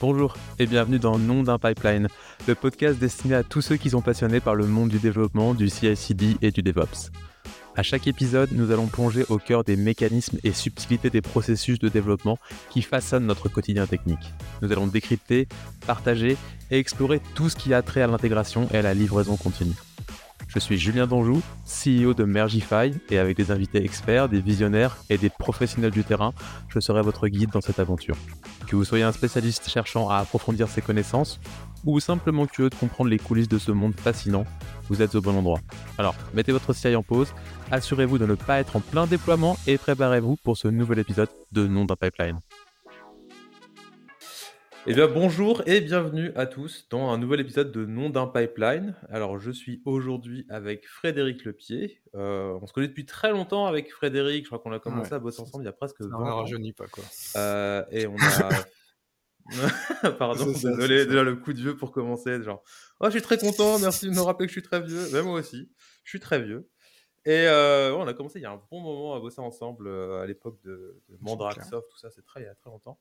Bonjour et bienvenue dans Nom d'un pipeline, le podcast destiné à tous ceux qui sont passionnés par le monde du développement, du CI/CD et du DevOps. À chaque épisode, nous allons plonger au cœur des mécanismes et subtilités des processus de développement qui façonnent notre quotidien technique. Nous allons décrypter, partager et explorer tout ce qui a trait à l'intégration et à la livraison continue. Je suis Julien Donjou, CEO de Mergify, et avec des invités experts, des visionnaires et des professionnels du terrain, je serai votre guide dans cette aventure. Que vous soyez un spécialiste cherchant à approfondir ses connaissances, ou simplement curieux de comprendre les coulisses de ce monde fascinant, vous êtes au bon endroit. Alors, mettez votre CI en pause, assurez-vous de ne pas être en plein déploiement et préparez-vous pour ce nouvel épisode de Nom d'un pipeline. Eh bien, bonjour et bienvenue à tous dans un nouvel épisode de Nom d'un pipeline. Alors, je suis aujourd'hui avec Frédéric Lepied. Euh, on se connaît depuis très longtemps avec Frédéric. Je crois qu'on a commencé à bosser ensemble il y a presque 20 On ne ans. rajeunit pas, quoi. Euh, et on a. Pardon, ça, désolé, déjà le coup de vieux pour commencer. Genre, oh, je suis très content, merci de me rappeler que je suis très vieux. Ben, moi aussi, je suis très vieux. Et euh, on a commencé il y a un bon moment à bosser ensemble euh, à l'époque de, de. Soft, tout ça, c'est très, il y a très longtemps.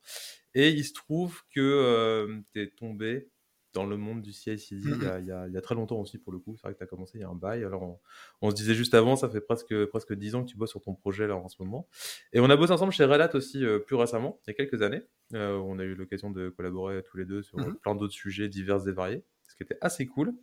Et il se trouve que tu es tombé dans le monde du CI/CD il, y a- il y a- il y a très longtemps aussi pour le coup. C'est vrai que tu as commencé il y a un bail. Alors on, on se disait juste avant, ça fait presque, presque 10 ans que tu bosses sur ton projet là en ce moment. Et on a bossé ensemble chez Red Hat aussi euh, plus récemment, il y a quelques années. Euh, on a eu l'occasion de collaborer tous les deux sur Mhm. plein d'autres sujets divers et variés, ce qui était assez cool.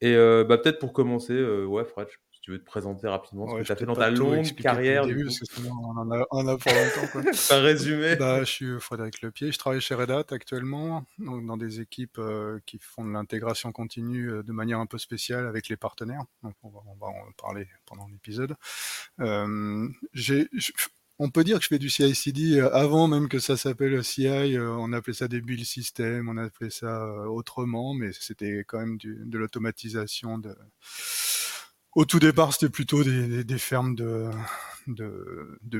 Et euh, bah, peut-être pour commencer, euh, ouais, Fred, si tu veux te présenter rapidement ce Ouais, que tu as fait dans ta longue carrière. début, parce que sinon on en a, on a pour longtemps. Quoi. Un résumé. bah, je suis Frédéric Lepied, je travaille chez Red Hat actuellement, donc dans des équipes euh, qui font de l'intégration continue euh, de manière un peu spéciale avec les partenaires. Donc on va, on va en parler pendant l'épisode. Euh, j'ai- on peut dire que je fais du CI/CD euh, avant même que ça s'appelle CI. on appelait ça des build systems, on appelait ça autrement, mais c'était quand même du- de l'automatisation de au tout départ, c'était plutôt des, fermes de,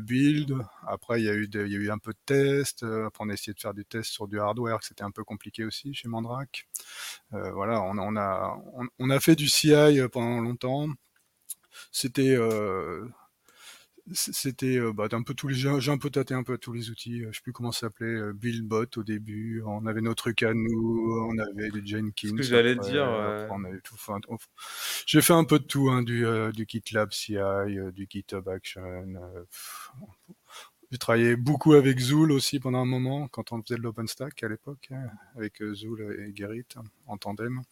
build. Après, il y, a eu un peu de tests. Euh, Après, on a essayé de faire des tests sur du hardware, c'était un peu compliqué aussi chez Mandrake. Euh, voilà, on, a- fait du CI pendant longtemps. C'était euh, c'était euh, bah, un peu tous les j'ai j'ai un peu tâté un peu tous les outils. Euh, Je sais plus comment ça s'appelait. euh, Buildbot au début. On avait nos trucs à nous. On avait du Jenkins. Que j'allais dire, ouais. on avait tout. Enfin, on- j'ai fait un peu de tout, hein, du, euh, du GitLab CI, euh, du GitHub Action. euh. J'ai travaillé beaucoup avec Zool aussi pendant un moment, quand on faisait de l'OpenStack à l'époque, hein, avec euh, Zool et Gerrit en tandem.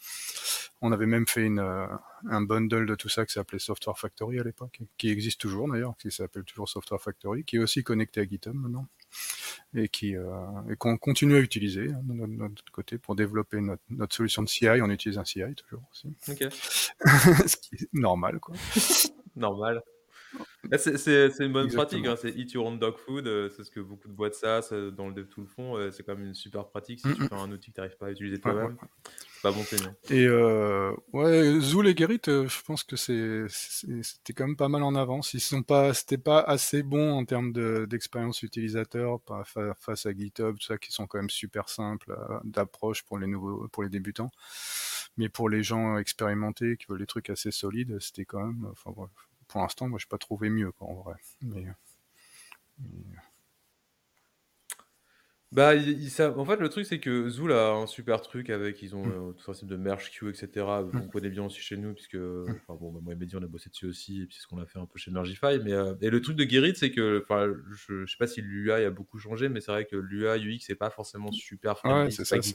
On avait même fait une, euh, un bundle de tout ça qui s'appelait Software Factory à l'époque, qui existe toujours d'ailleurs, qui s'appelle toujours Software Factory, qui est aussi connecté à GitHub maintenant, et qui euh, et qu'on continue à utiliser hein, de notre, notre côté pour développer notre, notre solution de CI. On utilise un CI toujours aussi, Ok, ce qui est normal quoi. normal. Là, C'est une bonne pratique, hein, c'est eat your own dog food, euh, c'est ce que beaucoup de boîtes SaaS euh, dans le dev tout le font, euh, c'est quand même une super pratique si tu Mhm. fais un outil que tu n'arrives pas à utiliser Ouais, ouais, toi-même, c'est pas bon signe. Et euh, ouais, Zool et Gerrit, je pense que c'était quand même pas mal en avance. Ils sont pas, c'était pas assez bon en termes de- d'expérience utilisateur pas fa- face à GitHub, tout ça, qui sont quand même super simples d'approche pour les nouveaux, pour les débutants. Mais pour les gens expérimentés qui veulent des trucs assez solides, c'était quand même. Enfin, ouais, pour l'instant, moi, j'ai pas trouvé mieux, quoi, en vrai. Mais, mais, Bah, il- il- ça- en fait, le truc, c'est que Zool a un super truc avec, ils ont Mm. euh, tout un système de merge queue, etc. On connaît bien aussi chez nous, puisque, enfin bon, bah, moi et Mehdi, on a bossé dessus aussi, et puis c'est ce qu'on a fait un peu chez Mergify. Mais, euh, et le truc de Gerrit, c'est que, enfin, je, je sais pas si l'UI a beaucoup changé, mais c'est vrai que l'UI UX c'est pas forcément super friendly, Ouais, c'est c'est ça, c'est-.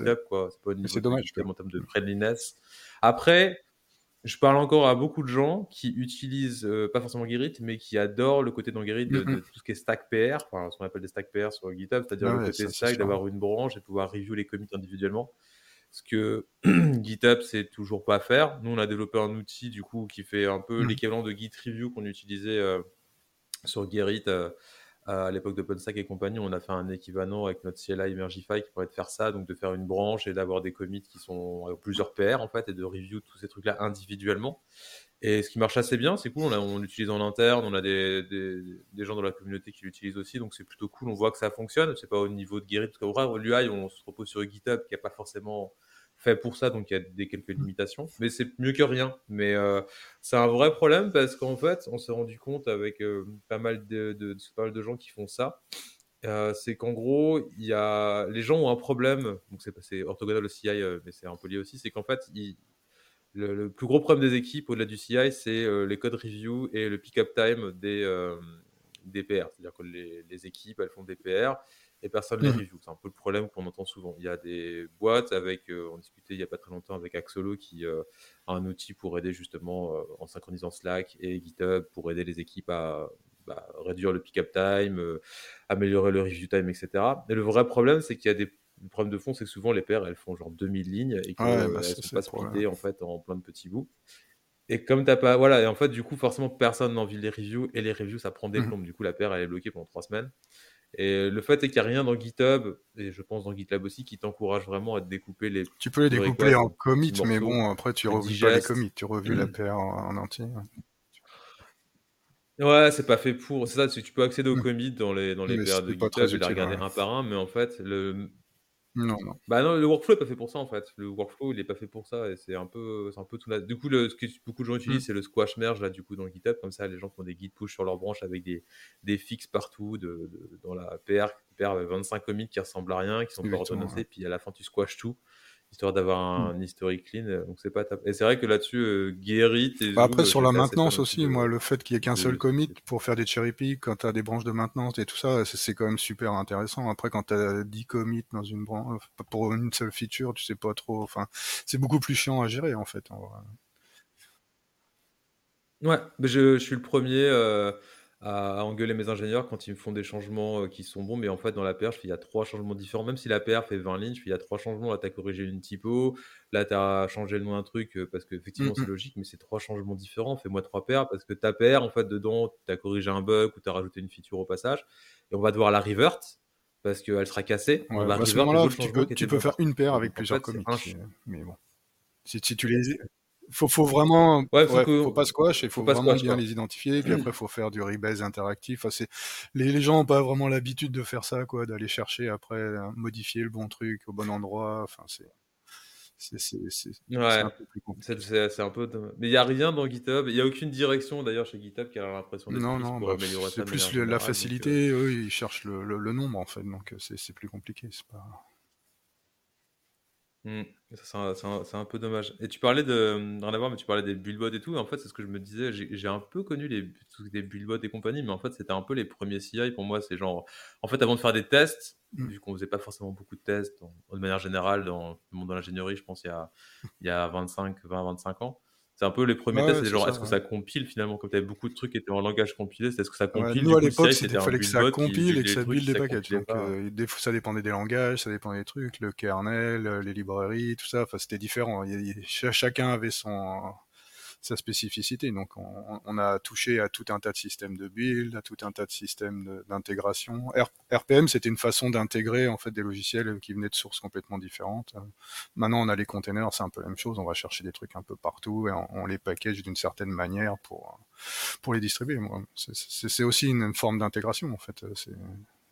C'est pas c'est dommage, quoi. en termes de friendliness. Après, je parle encore à beaucoup de gens qui utilisent, euh, pas forcément Gerrit, mais qui adorent le côté dans Gerrit de, de tout ce qui est stack PR, enfin, ce qu'on appelle des stack PR sur GitHub, c'est-à-dire le Ouais, côté ça, stack, d'avoir une branche et pouvoir review les commits individuellement. Ce que GitHub, c'est toujours pas faire. Nous, on a développé un outil, du coup, qui fait un peu Mhm. l'équivalent de Git Review qu'on utilisait euh, sur Gerrit euh, à l'époque d'OpenStack et compagnie. On a fait un équivalent avec notre CLI Emergify qui pourrait de faire ça, donc de faire une branche et d'avoir des commits qui sont euh, plusieurs PR, en fait, et de review tous ces trucs-là individuellement. Et ce qui marche assez bien, c'est cool. On, l'utilise en interne, on a des, gens dans la communauté qui l'utilisent aussi, donc c'est plutôt cool. On voit que ça fonctionne. C'est pas au niveau de Gerrit, parce qu'en vrai, l'UI, on se repose sur GitHub qui n'est pas forcément fait pour ça, donc il y a des quelques limitations. Mais c'est mieux que rien. Mais euh, c'est un vrai problème parce qu'en fait, on s'est rendu compte avec euh, pas mal de, de, de- pas mal de gens qui font ça euh, c'est qu'en gros, il y a... les gens ont un problème, donc c'est orthogonal au CI, mais c'est un peu lié aussi, c'est qu'en fait, le, plus gros problème des équipes au-delà du CI, c'est les code review et le pick-up time des, des PR. C'est-à-dire que les, équipes, elles font des PR et personne ne les mmh. review. C'est un peu le problème qu'on entend souvent. Il y a des boîtes avec, on discutait il n'y a pas très longtemps avec Axolo qui a un outil pour aider justement en synchronisant Slack et GitHub pour aider les équipes à bah, réduire le pick-up time, euh, améliorer le review time, etc. Mais le vrai problème, c'est qu'il y a des problèmes de fond, c'est que souvent les paires, elles font genre 2000 lignes et qu'elles ne bah, sont pas en fait en plein de petits bouts. Et comme t'as pas, voilà, et en fait, du coup, forcément, personne n'a envie les reviews et les reviews, ça prend des mmh. plombes. Du coup, la paire, elle est bloquée pendant trois semaines. Et le fait est qu'il n'y a rien dans GitHub, et je pense dans GitLab aussi, qui t'encourage vraiment à découper les. Tu peux les découper en commit, mais bon, après, tu revues pas les commits, tu revues la mmh. paire en, entier. Ouais, c'est pas fait pour. C'est ça, tu peux accéder aux mmh. commits dans les, dans les de GitHub et les regarder un par un, mais en fait, le. Non, non. Bah non, le workflow est pas fait pour ça en fait. Le workflow il est pas fait pour ça et c'est un peu, c'est un peu tout. Du coup, le, ce que beaucoup de gens utilisent, mmh. c'est le squash merge là, du coup, dans GitHub. Comme ça, les gens font des git push sur leur branche avec des, des fixes partout de, dans la PR, PR 25 commits qui ressemblent à rien, qui sont pas ordonnancés, puis à la fin, tu squash tout histoire d'avoir hmm. un historique clean. Euh, donc c'est pas Et c'est vrai que là-dessus, euh, guérit. Bah, après, sur la maintenance aussi, moi, le fait qu'il y ait qu'un seul commit pour faire des cherry picks, quand tu as des branches de maintenance et tout ça, c'est quand même super intéressant. Après, quand tu as 10 commits dans une branche, pour une seule feature, tu sais pas trop. Enfin, c'est beaucoup plus chiant à gérer, en fait. Ouais, mais je, je, suis le premier. Euh, à, engueuler mes ingénieurs quand ils me font des changements euh, qui sont bons. Mais en fait, dans la perf, il y a trois changements différents. Même si la perf fait 20 lignes, il y a trois changements. Là, tu as corrigé une typo. Là, tu as changé le nom d'un truc euh, parce qu'effectivement, mmh, c'est logique, mais c'est trois changements différents. Fais-moi trois paires parce que ta paire, en fait, dedans, tu as corrigé un bug ou tu as rajouté une feature au passage. Et on va devoir la revert parce qu'elle sera cassée. Ouais, à ce moment-là, tu peux, tu peux faire une paire avec plusieurs commits. Mais bon. Si, si, tu les faut, faut vraiment, ouais, faut, faut pas squash, il faut, vraiment bien les identifier. Puis après, faut faire du rebase interactif. Enfin, les, les gens n'ont pas vraiment l'habitude de faire ça, quoi, d'aller chercher après modifier le bon truc au bon endroit. Enfin, c'est c'est un peu plus compliqué. C'est un peu. Mais il n'y a rien dans GitHub. Il n'y a aucune direction d'ailleurs chez GitHub qui a l'impression d'être non, non, bah, C'est plus la facilité. Euh, eux, ils cherchent le, le, le, nombre en fait, donc c'est plus compliqué. C'est pas. Mmh. C'est un, peu dommage. Et tu parlais de, rien à voir, mais tu parlais des buildbots et tout. En fait, c'est ce que je me disais. J'ai un peu connu les, des buildbots et compagnie, mais en fait, c'était un peu les premiers CI pour moi. C'est genre, en fait, avant de faire des tests, mmh. vu qu'on faisait pas forcément beaucoup de tests, de manière générale, dans le monde de l'ingénierie, je pense, il y a, il y a 25, 20, 25 ans. C'est un peu les premiers tests, c'est genre, est-ce que ça compile finalement Comme tu avais beaucoup de trucs qui étaient en langage compilé, est-ce que ça compile Nous, à l'époque, il fallait que ça compile et que ça build des packages. Donc, euh, ça dépendait des langages, ça dépendait des trucs, le kernel, euh, les librairies, tout ça. Enfin, c'était différent. chacun avait son sa spécificité. Donc on, a touché à tout un tas de systèmes de build, à tout un tas de systèmes d'intégration. RPM, c'était une façon d'intégrer en fait des logiciels qui venaient de sources complètement différentes. Maintenant, on a les containers, c'est un peu la même chose. On va chercher des trucs un peu partout et on, les package d'une certaine manière pour pour les distribuer. C'est aussi une, forme d'intégration en fait.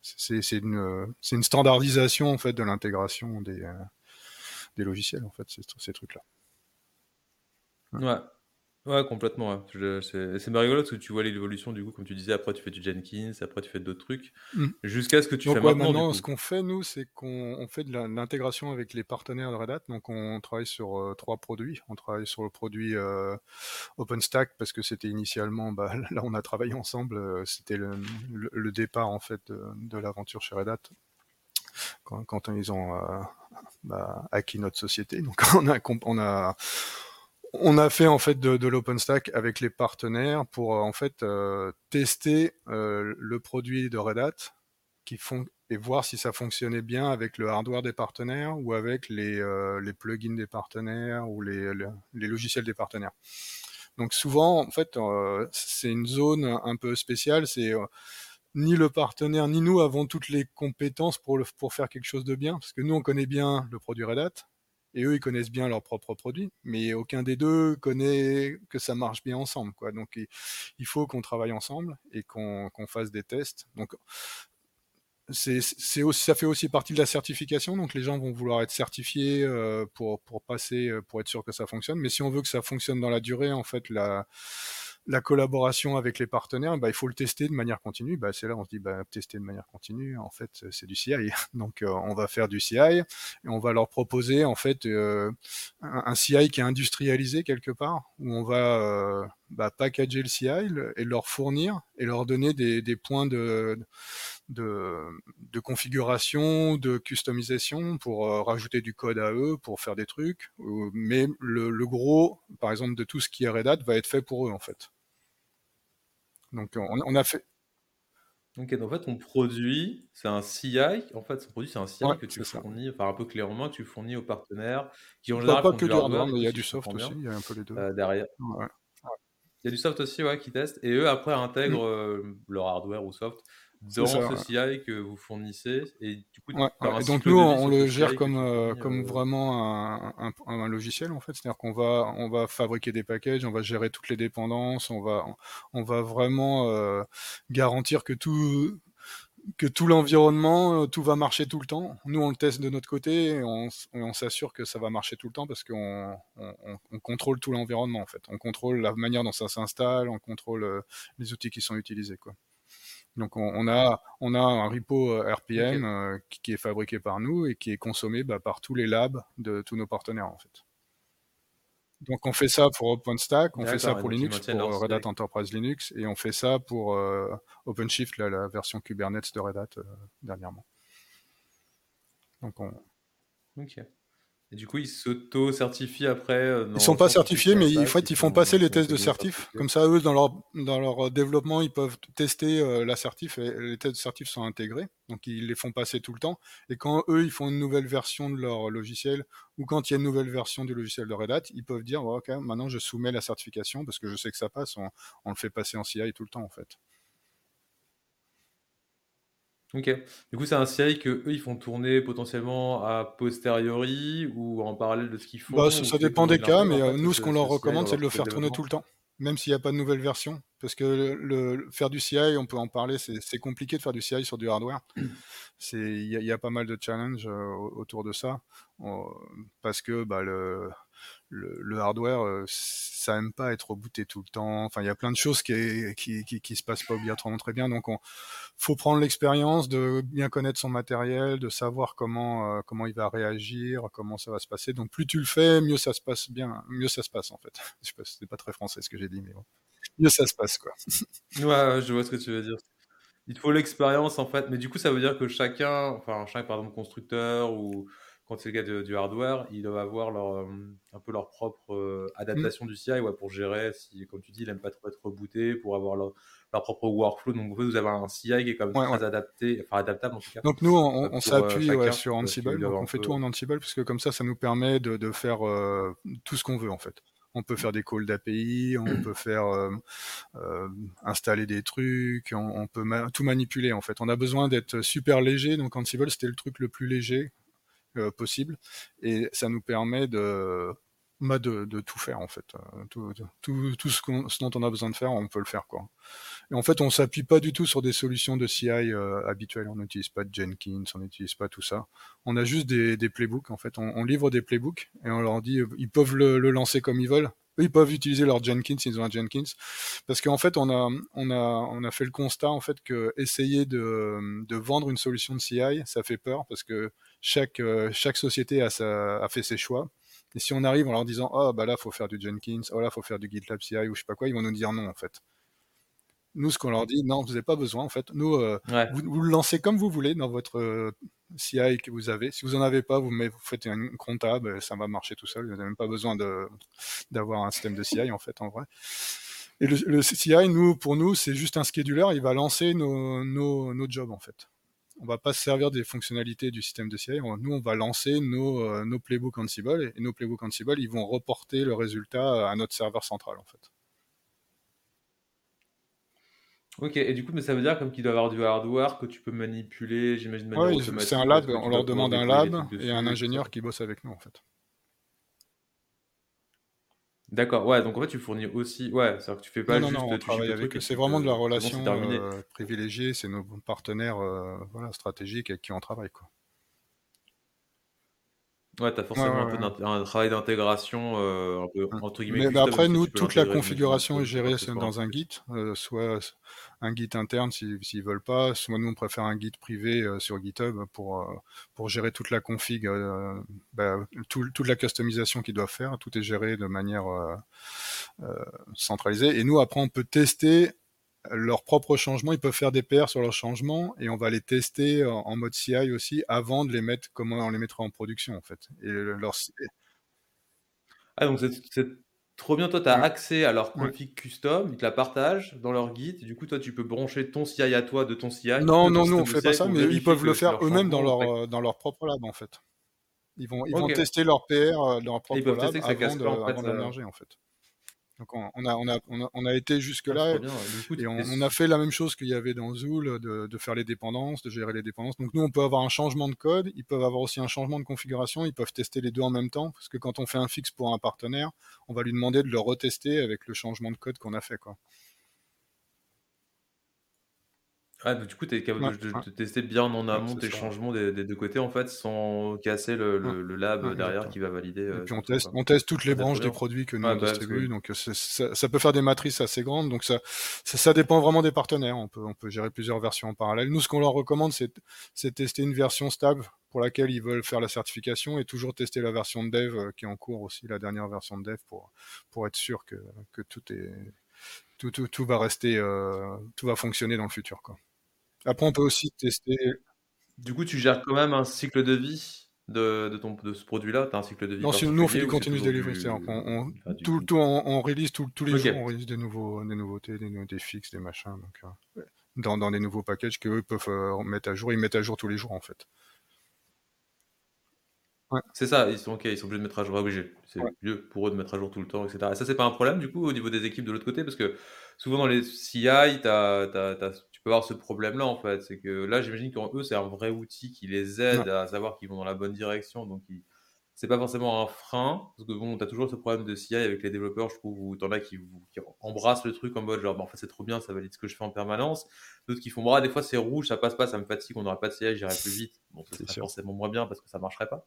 C'est une, une standardisation en fait de l'intégration des, des logiciels en fait ces, ces trucs là. Ouais. Ouais, complètement. C'est c'est rigolo parce que tu vois l'évolution du coup, comme tu disais, après tu fais du Jenkins, après tu fais d'autres trucs, mmh. jusqu'à ce que tu fais maintenant. maintenant, ce qu'on fait, nous, c'est qu'on fait de l'intégration avec les partenaires de Red Hat. Donc, on travaille sur euh, trois produits. On travaille sur le produit euh, OpenStack parce que c'était initialement, bah, là, on a travaillé ensemble. Euh, c'était le, le, départ en fait de, l'aventure chez Red Hat quand, quand ils ont bah, acquis notre société. Donc, on a, on a on a fait en fait de, l'OpenStack avec les partenaires pour euh, en fait euh, tester euh, le produit de Red Hat qui font et voir si ça fonctionnait bien avec le hardware des partenaires ou avec les, plugins des partenaires ou les, logiciels des partenaires. Donc souvent en fait c'est une zone un peu spéciale, c'est ni le partenaire ni nous avons toutes les compétences pour, pour faire quelque chose de bien, parce que nous on connaît bien le produit Red Hat, et eux ils connaissent bien leurs propres produits, mais aucun des deux connaît que ça marche bien ensemble, quoi. Donc il faut qu'on travaille ensemble et qu'on fasse des tests. Donc c'est ça fait aussi partie de la certification, donc les gens vont vouloir être certifiés euh, pour, pour passer, euh, pour être sûr que ça fonctionne. Mais si on veut que ça fonctionne dans la durée, en fait, la, la collaboration avec les partenaires, bah, il faut le tester de manière continue. Bah, c'est là on se dit, bah, tester de manière continue, en fait, c'est du CI. Donc, euh, on va faire du CI et on va leur proposer en fait euh, un, CI qui est industrialisé quelque part, où on va euh, bah, packager le CI et leur fournir et leur donner des, des points de, de, de, configuration, de customisation pour rajouter du code à eux, pour faire des trucs. Mais le, le, gros, par exemple, de tout ce qui est Red Hat va être fait pour eux en fait. Donc on, on a fait. Ok, donc en fait, ton produit, c'est un CI. En fait, ton produit, c'est un CI que tu fournis, enfin un peu clairement, que tu fournis aux partenaires qui ont général pas que du hardware, mais il y a du soft aussi, il y a un peu les deux. Euh, derrière. Il y a du soft aussi, ouais, qui teste, et eux après intègrent mm. euh, leur hardware ou soft dans ce CI que vous fournissez. Et du coup, donc nous, on, le gère comme, euh, comme vraiment un, un, logiciel en fait. C'est-à-dire qu'on va, on va fabriquer des packages, on va gérer toutes les dépendances, on va, on va vraiment euh, garantir que tout que tout l'environnement, euh, tout va marcher tout le temps. Nous, on le teste de notre côté et on, on s'assure que ça va marcher tout le temps parce qu'on on, on, contrôle tout l'environnement en fait. On contrôle la manière dont ça s'installe, on contrôle les outils qui sont utilisés quoi. Donc on, a, on a un repo euh, RPM euh, qui, est fabriqué par nous et qui est consommé bah, par tous les labs de tous nos partenaires en fait. Donc on fait ça pour OpenStack, on fait ça pour Linux, pour Red Hat Enterprise Linux, et on fait ça pour euh, OpenShift, la version Kubernetes de Red Hat dernièrement. Donc on... Et du coup, ils s'auto-certifient après euh, Ils sont pas certifiés, mais en fait, ils font passer les tests de certif. Comme ça, eux, dans leur, dans leur développement, ils peuvent tester euh, la certif et les tests de certif sont intégrés. Donc, ils les font passer tout le temps. Et quand eux, ils font une nouvelle version de leur logiciel ou quand il y a une nouvelle version du logiciel de Red Hat, ils peuvent dire OK, maintenant, je soumets la certification parce que je sais que ça passe. On, on le fait passer en CI tout le temps, en fait. Ok. Du coup, c'est un CI que eux ils font tourner potentiellement à posteriori ou en parallèle de ce qu'ils font. Bah, ça, dépend des cas, mais euh, nous, ce qu'on leur recommande, c'est de le faire tourner tout le temps, même s'il n'y a pas de nouvelle version. Parce que le, faire du CI, on peut en parler, c'est compliqué de faire du CI sur du hardware. Il y, y, a pas mal de challenges euh, autour de ça, parce que bah, le, le, hardware, euh, ça aime pas être rebooté tout le temps. Enfin, il y a plein de choses qui, qui, se passent pas obligatoirement très bien. Donc, on faut prendre l'expérience de bien connaître son matériel, de savoir comment euh, comment il va réagir, comment ça va se passer. Donc, plus tu le fais, mieux ça se passe bien, mieux ça se passe en fait. Je sais pas, c'était pas très français ce que j'ai dit, mais bon. mieux ça se passe quoi. ouais, je vois ce que tu veux dire. Il faut l'expérience en fait, mais du coup, ça veut dire que chacun, enfin, chaque par exemple constructeur ou quand c'est le cas du hardware, ils doivent avoir leur, euh, un peu leur propre euh, adaptation du CI ouais, pour gérer, si, comme tu dis, ils n'aiment pas trop être rebootés, pour avoir leur, leur, propre workflow. Donc, vous, avez un CI qui est quand même très adapté, enfin adaptable en tout cas. Donc, nous, on, euh, s'appuie sur Ansible, on fait tout en Ansible, parce que comme ça, ça nous permet de, de faire tout ce qu'on veut en fait on peut faire des calls d'API, on peut faire euh, installer des trucs, on, on peut tout manipuler en fait. On a besoin d'être super léger, donc Ansible c'était le truc le plus léger possible. Et ça nous permet de, bah, de, tout faire en fait. Euh, tout, tout, ce, ce, dont on a besoin de faire, on peut le faire quoi. Et en fait, on s'appuie pas du tout sur des solutions de CI euh, habituelles. On n'utilise pas de Jenkins, on n'utilise pas tout ça. On a juste des, des playbooks en fait. On, on, livre des playbooks et on leur dit ils peuvent le, le lancer comme ils veulent ils peuvent utiliser leur Jenkins, ils ont un Jenkins, parce qu'en fait, on a, on a, on a fait le constat en fait que essayer de, de vendre une solution de CI, ça fait peur parce que chaque, euh, chaque société a, sa, a fait ses choix. Et si on arrive en leur disant, oh bah là, faut faire du Jenkins, oh là, faut faire du GitLab CI ou je sais pas quoi, ils vont nous dire non en fait. Nous, ce qu'on leur dit, non, vous n'avez pas besoin. En fait, nous, euh, vous, le lancez comme vous voulez dans votre euh, CI que vous avez. Si vous en avez pas, vous, vous faites un comptable, ça va marcher tout seul. Vous n'avez même pas besoin d'avoir un système de CI en fait, en vrai. Et le, CI, nous, pour nous, c'est juste un scheduler. Il va lancer nos, nos, nos jobs en fait. On va pas se servir des fonctionnalités du système de CI. Nous, on va lancer nos, euh, nos playbooks Ansible et nos playbooks Ansible, ils vont reporter le résultat à notre serveur central en fait. Ok, et du coup, mais ça veut dire comme qu'il doit avoir du hardware que tu peux manipuler, j'imagine. Oui, c'est un lab, on leur demande un lab et un ingénieur qui bosse avec nous en fait. D'accord, ouais, donc en fait tu fournis aussi, ouais, c'est-à-dire que tu fais pas non, juste non, non, on avec c'est vraiment de la relation euh, privilégiée, c'est nos partenaires euh, voilà, stratégiques avec qui on travaille quoi. Ouais, tu as forcément un, travail d'intégration, euh, un peu entre guillemets. Mais, après, nous, toute la configuration est gérée dans un Git, euh, soit un Git interne s'ils ne veulent pas, soit nous on préfère un Git privé euh, sur GitHub pour, pour gérer toute la config, bah, toute la customisation qu'ils doivent faire, tout est géré de manière centralisée. Et nous, après, on peut tester leurs propres changements, ils peuvent faire des PR sur leurs changements et on va les tester en, mode CI aussi avant de les mettre, comment on les mettra en production en fait. Et leur... Ah donc c'est trop bien, toi tu as accès à leur config custom, ils te la partagent dans leur guide, et du coup toi tu peux brancher ton CI à toi de ton CI. Non, non, nous on fait pas ça, mais ils peuvent le faire eux-mêmes dans leur, euh, dans leur propre lab en fait. Ils vont, ils vont tester leur PR euh, dans leur propre lab avant d'émerger en fait. Donc on a, on a, on a, été jusque-là ah, et on, a fait la même chose qu'il y avait dans Zool, de, faire les dépendances, de gérer les dépendances. Donc nous, on peut avoir un changement de code, ils peuvent avoir aussi un changement de configuration, ils peuvent tester les deux en même temps, parce que quand on fait un fixe pour un partenaire, on va lui demander de le retester avec le changement de code qu'on a fait. Quoi. Ah, du coup, tu es capable de, tester bien en amont tes changements des, deux côtés, en fait, sans casser le, le, lab derrière qui va valider. Et euh, puis on teste, on teste toutes les branches des produits que nous on bah, distribue, donc ça, ça, peut faire des matrices assez grandes, donc ça, ça, dépend vraiment des partenaires. On peut, on peut gérer plusieurs versions en parallèle. Nous, ce qu'on leur recommande, c'est de tester une version stable pour laquelle ils veulent faire la certification et toujours tester la version de dev euh, qui est en cours aussi, la dernière version de dev, pour, pour être sûr que, que tout est tout, tout, tout va rester, euh, tout va fonctionner dans le futur. Quoi. Après, on peut aussi tester. Du coup, tu gères quand même un cycle de vie de, de, ton, de ce produit-là? Tu as un cycle de vie Non, nous, on fait du continuous delivery. On, on, tout, tout, on, release tous les jours, on release des, nouveaux, des nouveautés, des, des fixes, des machins. Donc, euh, dans, dans des nouveaux packages qu'eux peuvent euh, mettre à jour. Ils mettent à jour tous les jours, en fait. C'est ça, ils sont, ils sont obligés de mettre à jour, obligés. C'est mieux pour eux de mettre à jour tout le temps, etc. Et ça, c'est pas un problème, du coup, au niveau des équipes de l'autre côté, parce que souvent dans les CI, t'as, as, tu peux avoir ce problème-là, en fait. C'est que là, j'imagine qu'en eux, c'est un vrai outil qui les aide à savoir qu'ils vont dans la bonne direction. Donc, ils, c'est pas forcément un frein, parce que bon, t'as toujours ce problème de CI avec les développeurs, je trouve, où t'en as qui, qui, embrassent le truc en mode genre, bah, en fait, c'est trop bien, ça valide ce que je fais en permanence. D'autres qui font, bah, des fois, c'est rouge, ça passe pas, ça me fatigue, on n'aura pas de CI, j'irai plus vite. Bon, c'est forcément moins bien parce que ça marcherait pas.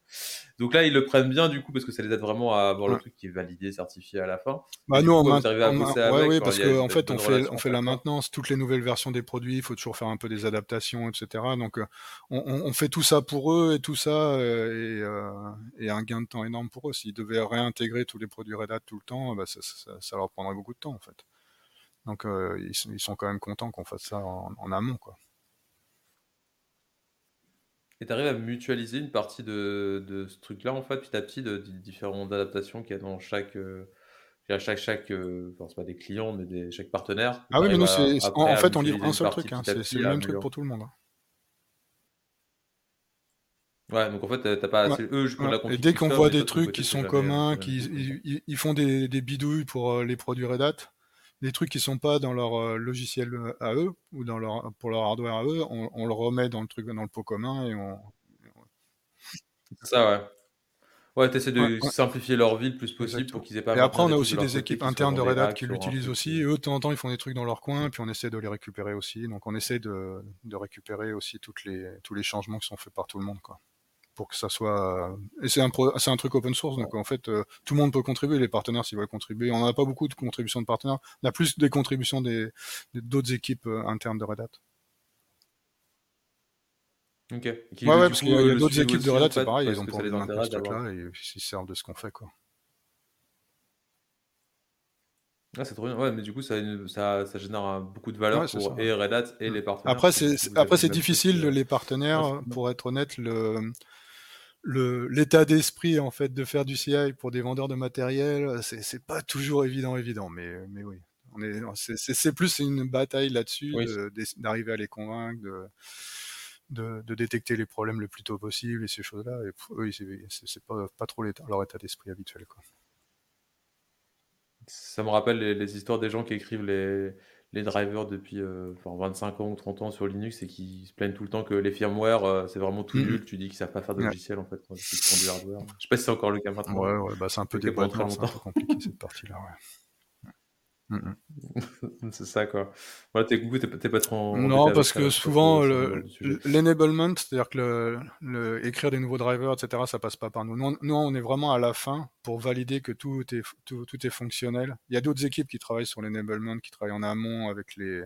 Donc là, ils le prennent bien, du coup, parce que ça les aide vraiment à avoir le truc qui est validé, certifié à la fin. Bah, nous, on, ouais, oui, parce qu'en en fait, on fait, on fait la maintenance, toutes les nouvelles versions des produits, il faut toujours faire un peu des adaptations, etc. Donc, euh, on, on, fait tout ça pour eux et tout ça, euh, et, euh, et un gain de temps énorme pour eux. S'ils devaient réintégrer tous les produits Red Hat tout le temps, bah, ça, leur prendrait beaucoup de temps en fait. Donc euh, ils, sont, quand même contents qu'on fasse ça en, amont. Quoi. Et tu arrives à mutualiser une partie de, ce truc-là, en fait, petit à petit, de, différentes adaptations qu'il y a dans chaque. Euh, chaque, chaque euh, c'est pas des clients, mais des, chaque partenaire. Ah oui, mais nous, en, fait, on livre un seul truc. Hein, c'est le même truc pour tout le monde. Hein. Ouais, donc en fait, t'as pas assez... eux, je la Et dès qu'on voit des trucs qui sont communs, qui ils, font des, des, bidouilles pour euh, les produits Red Hat, des trucs qui sont pas dans leur euh, logiciel euh, à eux ou dans leur pour leur hardware à eux, on, on, le remet dans le truc dans le pot commun et on. C'est ça, ouais. Ouais, t'essaies de simplifier leur vie le plus possible pour qu'ils aient pas. Et après, on a aussi des équipes internes de Red Hat qui l'utilisent aussi. eux, de temps en temps, ils font des trucs dans leur coin, puis on essaie de les récupérer aussi. Donc, on essaie de, de récupérer aussi toutes les, tous les changements qui sont faits par tout le monde, quoi pour que ça soit et c'est un c'est un truc open source donc en fait euh, tout le monde peut contribuer les partenaires s'ils veulent contribuer. On n'a pas beaucoup de contributions de partenaires. On a plus des contributions des d'autres équipes euh, internes de Red Hat. Ok. Ouais, ouais parce qu'il y a, d'autres équipes de Red Hat c'est pareil ils ont pour ce truc là et ils servent de ce qu'on fait quoi. Ah, c'est trop bien. Ouais, mais du coup, ça, ça, ça génère beaucoup de valeur pour et Red Hat et les partenaires. Après, c'est, après, c'est difficile, les partenaires, pour être honnête, le, l'état d'esprit en fait de faire du CI pour des vendeurs de matériel, c'est pas toujours évident, évident, mais, mais oui. C'est plus une bataille là-dessus, d'arriver à les convaincre, de, de, détecter les problèmes le plus tôt possible et ces choses-là. Et eux, c'est pas, pas trop leur état d'esprit habituel. Quoi. Ça me rappelle les, histoires des gens qui écrivent les, les drivers depuis euh, 25 ans ou 30 ans sur Linux et qui se plaignent tout le temps que les firmware, euh, c'est vraiment tout mm. nul. Tu dis qu'ils savent pas faire de logiciel en fait quand ils font du hardware. Je sais pas si c'est encore le cas maintenant. Ouais, ouais bah c'est un peu des c'est un peu compliqué cette partie-là. Ouais. c'est ça, quoi. Voilà, t'es, t'es, pas trop Non, parce que souvent, l'enablement, c'est-à-dire que le, écrire des nouveaux drivers, etc., ça passe pas par nous. nous. on est vraiment à la fin pour valider que tout est, tout, tout est fonctionnel. Il y a d'autres équipes qui travaillent sur l'enablement, qui travaillent en amont avec les,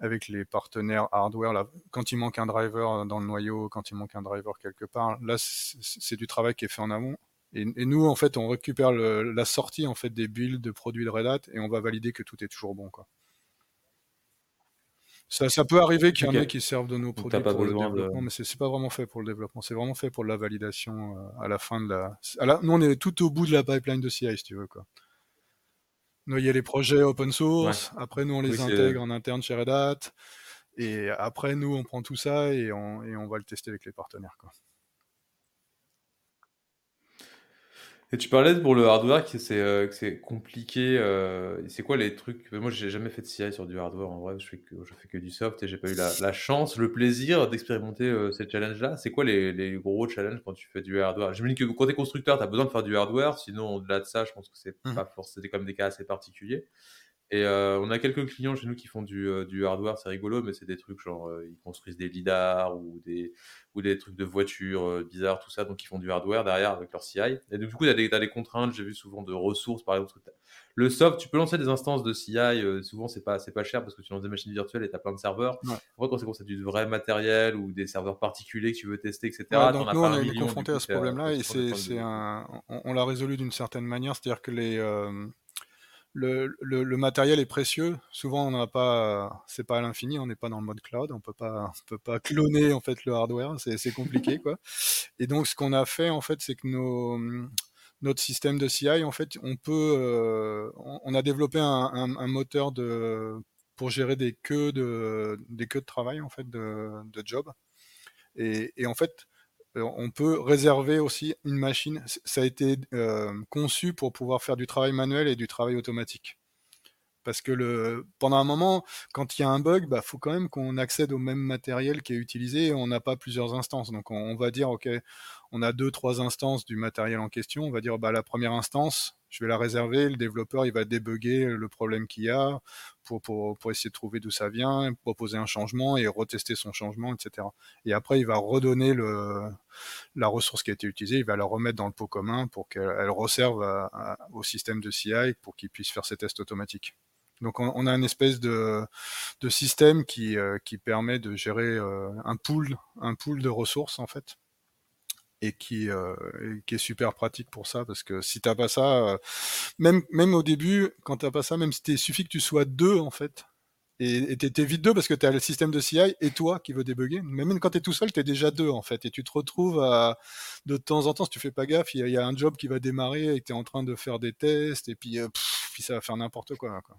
avec les partenaires hardware. Là, quand il manque un driver dans le noyau, quand il manque un driver quelque part, là, c'est du travail qui est fait en amont. Et, nous, en fait, on récupère la sortie en fait des builds de produits de Red Hat et on va valider que tout est toujours bon, quoi. Ça, ça peut arriver qu'il y en ait qui servent de nos produits pour le développement, mais c'est pas vraiment fait pour le développement. C'est vraiment fait pour la validation euh, à la fin de la. nous, on est tout au bout de la pipeline de CI, si tu veux, quoi. Nous, il y a les projets open source. Après, nous, on les intègre en interne chez Red Hat. Et après, nous, on prend tout ça et on, et on va le tester avec les partenaires. Quoi. Et tu parlais pour le hardware que c'est euh, c'est compliqué. Euh, c'est quoi les trucs? Moi, j'ai jamais fait de CI sur du hardware. En vrai, je fais que, je fais que du soft et j'ai pas eu la, chance, le plaisir d'expérimenter euh, ces challenges-là. C'est quoi les, les, gros challenges quand tu fais du hardware? Je me dis que quand tu es constructeur, tu as besoin de faire du hardware. Sinon, au-delà de ça, je pense que c'est mmh. pas forcément comme des cas assez particuliers. Et euh, on a quelques clients chez nous qui font du, euh, du hardware, c'est rigolo, mais c'est des trucs genre euh, ils construisent des lidars ou des, ou des trucs de voitures bizarres, tout ça, donc ils font du hardware derrière avec leur CI. Et du coup, tu as, des contraintes, j'ai vu souvent de ressources, par exemple. Le soft, tu peux lancer des instances de CI, souvent c'est pas, pas cher parce que tu lances des machines virtuelles et tu as plein de serveurs. Ouais. Après, quand c'est du vrai matériel ou des serveurs particuliers que tu veux tester, etc., donc nous, on est confronté à ce problème-là et c'est, un, on, on l'a résolu d'une certaine manière, c'est-à-dire que les le, le, matériel est précieux. Souvent, on n'a pas, c'est pas à l'infini, on n'est pas dans le mode cloud, on peut pas, on peut pas cloner en fait le hardware, c'est compliqué quoi. Et donc, ce qu'on a fait en fait, c'est que nos, notre système de CI, en fait, on peut, euh, on a développé un, un, moteur de pour gérer des queues de des queues de travail en fait de, de job. Et, et en fait, on peut réserver aussi une machine. Ça a été euh, conçu pour pouvoir faire du travail manuel et du travail automatique. Parce que pendant un moment, quand il y a un bug, bah, faut quand même qu'on accède au même matériel qui est utilisé on n'a pas plusieurs instances. Donc on, va dire, OK, on a deux, trois instances du matériel en question. On va dire, bah, la première instance, je vais la réserver. Le développeur, il va débugger le problème qu'il y a pour, pour, essayer de trouver d'où ça vient, proposer un changement et retester son changement, etc. Et après, il va redonner la ressource qui a été utilisée, il va la remettre dans le pot commun pour qu'elle reserve au système de CI pour qu'il puisse faire ses tests automatiques. Donc on, a une espèce de, de système qui, euh, permet de gérer euh, un pool, un pool de ressources en fait, et qui, euh, est super pratique pour ça parce que si t'as pas ça, même même au début, quand t'as pas ça, même si suffit que tu sois deux en fait, et t'es vite deux parce que tu as le système de CI et toi qui veut débugger. Mais même quand tu es tout seul, tu es déjà deux en fait. Et tu te retrouves à, de temps en temps, si tu fais pas gaffe, il y, a un job qui va démarrer et tu es en train de faire des tests et puis, puis ça va faire n'importe quoi. quoi.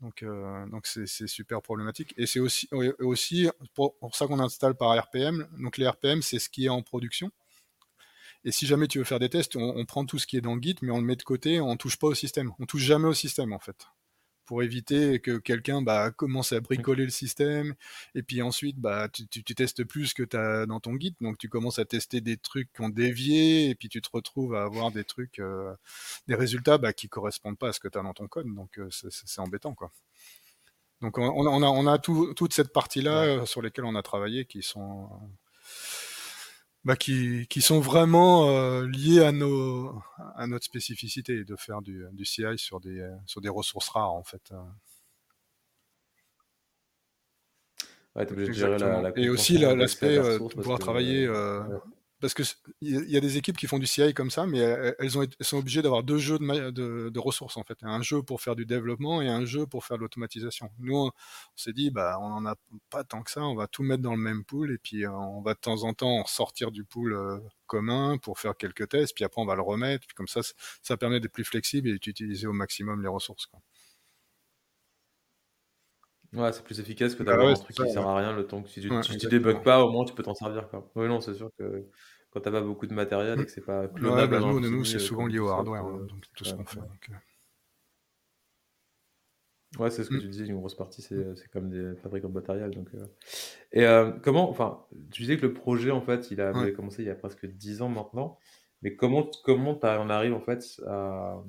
Donc, euh, c'est, super problématique. Et c'est aussi, pour, ça qu'on installe par RPM. Donc les RPM, c'est ce qui est en production. Et si jamais tu veux faire des tests, on, prend tout ce qui est dans Git, mais on le met de côté, on touche pas au système. On touche jamais au système en fait pour éviter que quelqu'un bah, commence à bricoler le système et puis ensuite bah, tu, tu, testes plus que tu as dans ton guide donc tu commences à tester des trucs qui ont dévié et puis tu te retrouves à avoir des trucs euh, des résultats bah, qui correspondent pas à ce que tu as dans ton code. Donc euh, c'est embêtant quoi. Donc on, on a, on a tout, toute cette partie là euh, sur lesquelles on a travaillé qui sont bah, qui, qui, sont vraiment euh, liés à, nos, à notre spécificité de faire du, du CI sur des, sur des ressources rares en fait. Ouais, obligé de gérer la, la Et aussi l'aspect euh, de pouvoir travailler euh, parce que il y a des équipes qui font du CI comme ça, mais elles, ont, sont obligées d'avoir deux jeux de, de, ressources en fait, un jeu pour faire du développement et un jeu pour faire de l'automatisation. Nous, on, s'est dit, bah, on en a pas tant que ça, on va tout mettre dans le même pool et puis euh, on va de temps en temps sortir du pool euh, commun pour faire quelques tests, puis après on va le remettre, puis comme ça, ça permet d'être plus flexible et d'utiliser au maximum les ressources. Quoi. Ouais, c'est plus efficace que bah d'avoir un truc qui sert à rien le temps que si tu, tu débugs pas, au moins tu peux t'en servir. Quoi. Oui, non, c'est sûr que quand t'as pas beaucoup de matériel et que c'est pas clonable. Ouais, bah nous, nous c'est euh, souvent lié au hardware, hein, donc tout ce qu'on fait. Donc... Euh. Ouais, c'est ce que mm. tu disais, une grosse partie, c'est comme des fabricants de matériel. Donc, euh. Et comment, enfin, tu disais que le projet, en fait, il a commencé il y a presque 10 ans maintenant, mais comment, comment on arrive, en fait, à,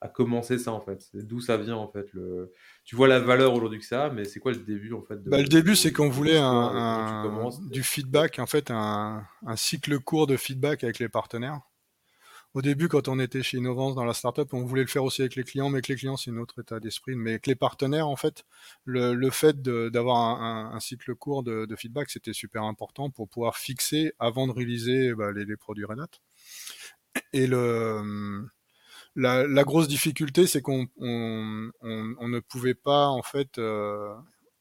à commencer ça en fait D'où ça vient en fait le... Tu vois la valeur aujourd'hui que ça, mais c'est quoi le début en fait bah, Le début, c'est qu'on voulait un, du feedback, en fait, un, un, cycle court de feedback avec les partenaires. Au début, quand on était chez Innovance dans la startup, on voulait le faire aussi avec les clients, mais avec les clients, c'est un autre état d'esprit. Mais avec les partenaires, en fait, le, le fait d'avoir un, un, cycle court de, de feedback, c'était super important pour pouvoir fixer avant de réaliser bah, les, les produits Red Hat. Et le la, grosse difficulté, c'est qu'on on, on, on, ne pouvait pas, en fait, euh,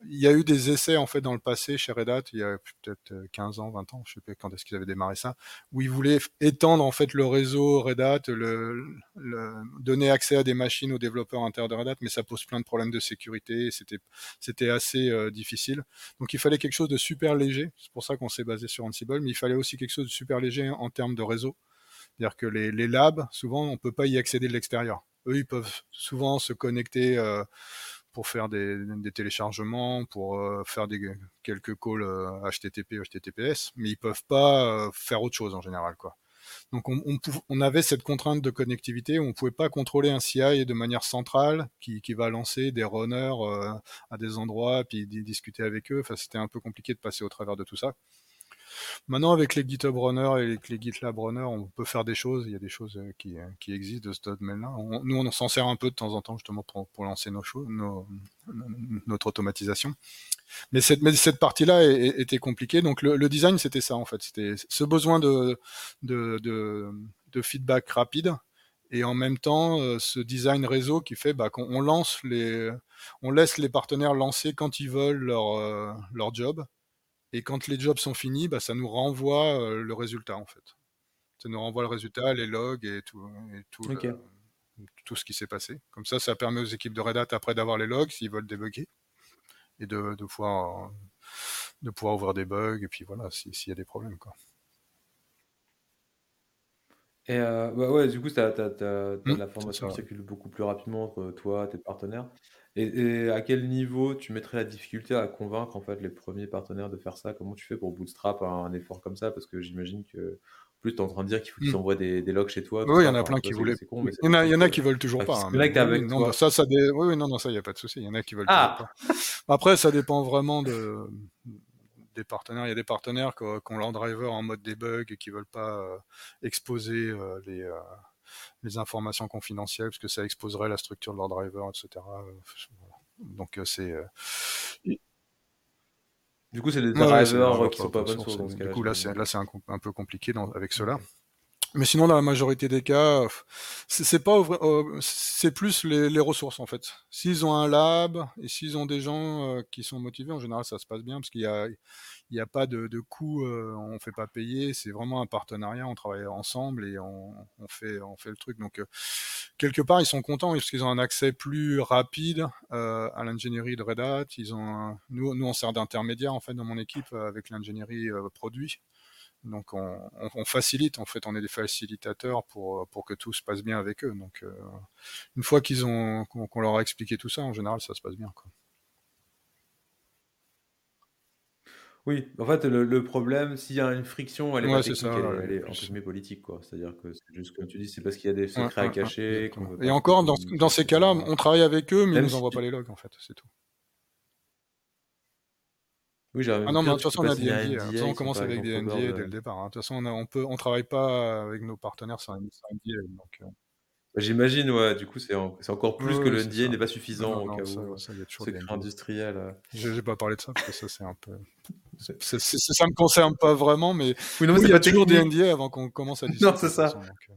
il y a eu des essais en fait dans le passé chez Red Hat, il y a peut-être 15 ans, 20 ans, je sais pas quand est-ce qu'ils avaient démarré ça, où ils voulaient étendre en fait le réseau Red Hat, donner accès à des machines aux développeurs intérieurs de Red Hat, mais ça pose plein de problèmes de sécurité, c'était c'était assez euh, difficile. Donc il fallait quelque chose de super léger, c'est pour ça qu'on s'est basé sur Ansible, mais il fallait aussi quelque chose de super léger en termes de réseau. C'est-à-dire que les, les, labs, souvent, on peut pas y accéder de l'extérieur. Eux, ils peuvent souvent se connecter euh, pour faire des, des, téléchargements, pour euh, faire des, quelques calls euh, HTTP, HTTPS, mais ils peuvent pas euh, faire autre chose en général, quoi. Donc on, on, avait cette contrainte de connectivité, on ne pouvait pas contrôler un CI de manière centrale qui, qui va lancer des runners à des endroits, puis discuter avec eux. Enfin, c'était un peu compliqué de passer au travers de tout ça. Maintenant, avec les GitHub Runner et les GitLab Runner, on peut faire des choses. Il y a des choses euh, qui, euh, qui existent de ce domaine-là. Nous, on s'en sert un peu de temps en temps justement pour, pour lancer nos choses, nos, notre automatisation. Mais cette, mais cette partie-là était compliquée. Donc le, design, c'était ça en fait. C'était ce besoin de, de, de, de, feedback rapide et en même temps euh, ce design réseau qui fait bah, qu'on lance les, on laisse les partenaires lancer quand ils veulent leur, leur job et quand les jobs sont finis, bah, ça nous renvoie euh, le résultat en fait. Ça nous renvoie le résultat, les logs et tout, et tout, le, tout ce qui s'est passé. Comme ça, ça permet aux équipes de Red Hat après d'avoir les logs s'ils veulent débugger et de, de, pouvoir, de pouvoir ouvrir des bugs et puis voilà s'il y a des problèmes quoi. Et euh, bah ouais, du coup, tu as, mmh, la formation qui circule beaucoup plus rapidement entre toi, tes partenaires. Et, à quel niveau tu mettrais la difficulté à convaincre en fait les premiers partenaires de faire ça? Comment tu fais pour bootstrap un, effort comme ça? Parce que j'imagine que plus tu es en train de dire qu'il faut qu'ils mmh. envoient des, des, logs chez toi. Oui, il y en a plein qui voulaient. il, y en a, il y en a qui veulent toujours pas. Hein, avec non, bah, ça, ça Oui, non, non, ça, il n'y a pas de souci. Il y en a qui veulent ah toujours pas. Après, ça dépend vraiment de des partenaires. Il y a des partenaires qui ont leur driver en mode debug et qui veulent pas euh, exposer euh, les euh, les informations confidentielles parce que ça exposerait la structure de leur driver, etc. Donc c'est. Du coup, c'est des drivers qui sont pas bonnes. Du coup, là, c'est là, c'est un, un, peu compliqué dans, avec cela. Mais sinon, dans la majorité des cas, c'est pas c'est plus les, les, ressources en fait. S'ils ont un lab et s'ils ont des gens qui sont motivés, en général, ça se passe bien parce qu'il y a il n'y a pas de, de coût, euh, on fait pas payer, c'est vraiment un partenariat, on travaille ensemble et on, on fait, on fait le truc. Donc, euh, quelque part, ils sont contents parce qu'ils ont un accès plus rapide euh, à l'ingénierie de Red Hat. Ils ont, nous, nous, on sert d'intermédiaire en fait dans mon équipe avec l'ingénierie produit. Donc on, on, facilite, en fait, on est des facilitateurs pour, pour que tout se passe bien avec eux. Donc une fois qu'ils ont qu'on leur a expliqué tout ça, en général, ça se passe bien. Quoi. Oui, en fait, le, problème, s'il y a une friction, elle est pas technique, elle, est entre guillemets politique, quoi. C'est-à-dire que c'est juste comme tu dis, c'est parce qu'il y a des secrets à cacher. Et encore, dans, dans ces cas-là, on travaille avec eux, mais ils nous envoient pas les logs, en fait, c'est tout. Oui, j'ai Ah non, mais de toute façon, on a des NDA. On commence avec des NDA dès le départ. Hein. De toute façon, on, a, on peut, on travaille pas avec nos partenaires sans, NDA. Donc, euh. Bah, J'imagine, ouais, du coup, c'est encore plus que le NDA n'est pas suffisant au cas où. Ça, secret industriel. Euh. J'ai pas parlé de ça parce que ça, c'est un peu. Ça, ça me concerne pas vraiment, mais, oui, non, mais il y a toujours des NDA avant qu'on commence à discuter. Non, c'est ça. Euh.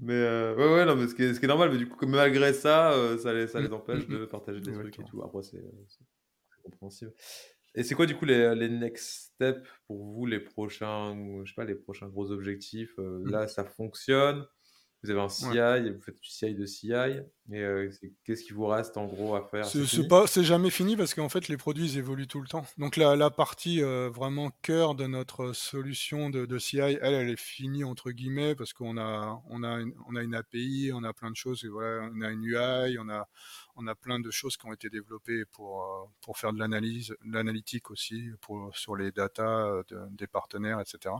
Mais euh, ouais, ouais, non, mais ce qui est, ce qui est normal, mais du coup, malgré ça, euh, ça, les, ça les mm, empêche mm, de mm. partager des trucs et tout. Après, c'est compréhensible. Et c'est quoi, du coup, les, les next steps pour vous, les prochains, je sais pas, les prochains gros objectifs Là, ça fonctionne? Vous avez un CI, vous faites du CI de CI, et euh, qu'est-ce qui vous reste en gros à faire? C'est pas, c'est jamais fini parce qu'en fait les produits ils évoluent tout le temps. Donc la, la partie euh, vraiment cœur de notre solution de, de, CI, elle, elle est finie entre guillemets parce qu'on a, on a, une, on a une API, on a plein de choses, et voilà, on a une UI, on a, on a plein de choses qui ont été développées pour, euh, pour faire de l'analyse, l'analytique aussi, pour, sur les datas de, des partenaires, etc.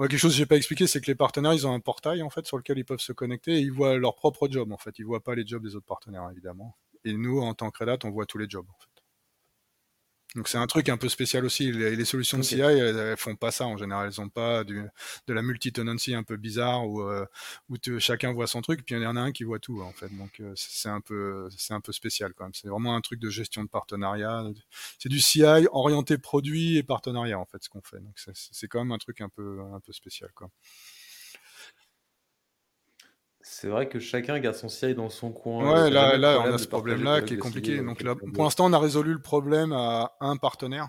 quelque chose que j'ai pas expliqué, c'est que les partenaires, ils ont un portail en fait sur lequel ils peuvent se connecter et ils voient leur propre job en fait. Ils voient pas les jobs des autres partenaires évidemment. Et nous, en tant que Red on voit tous les jobs en fait. Donc c'est un truc un peu spécial aussi. Les, solutions de CI, elles, font pas ça en général. Elles ont pas du, de la multi-tenancy un peu bizarre où, euh, où chacun voit son truc, puis il y en a un qui voit tout en fait. Donc euh, c'est un peu c'est un peu spécial quand même. C'est vraiment un truc de gestion de partenariat. C'est du CI orienté produit et partenariat en fait ce qu'on fait. Donc c'est quand même un truc un peu un peu spécial quoi. C'est vrai que chacun garde son CI dans son coin. Ouais, là, là on a ce problème-là qui est compliqué. Donc là, pour l'instant, on a résolu le problème à un partenaire.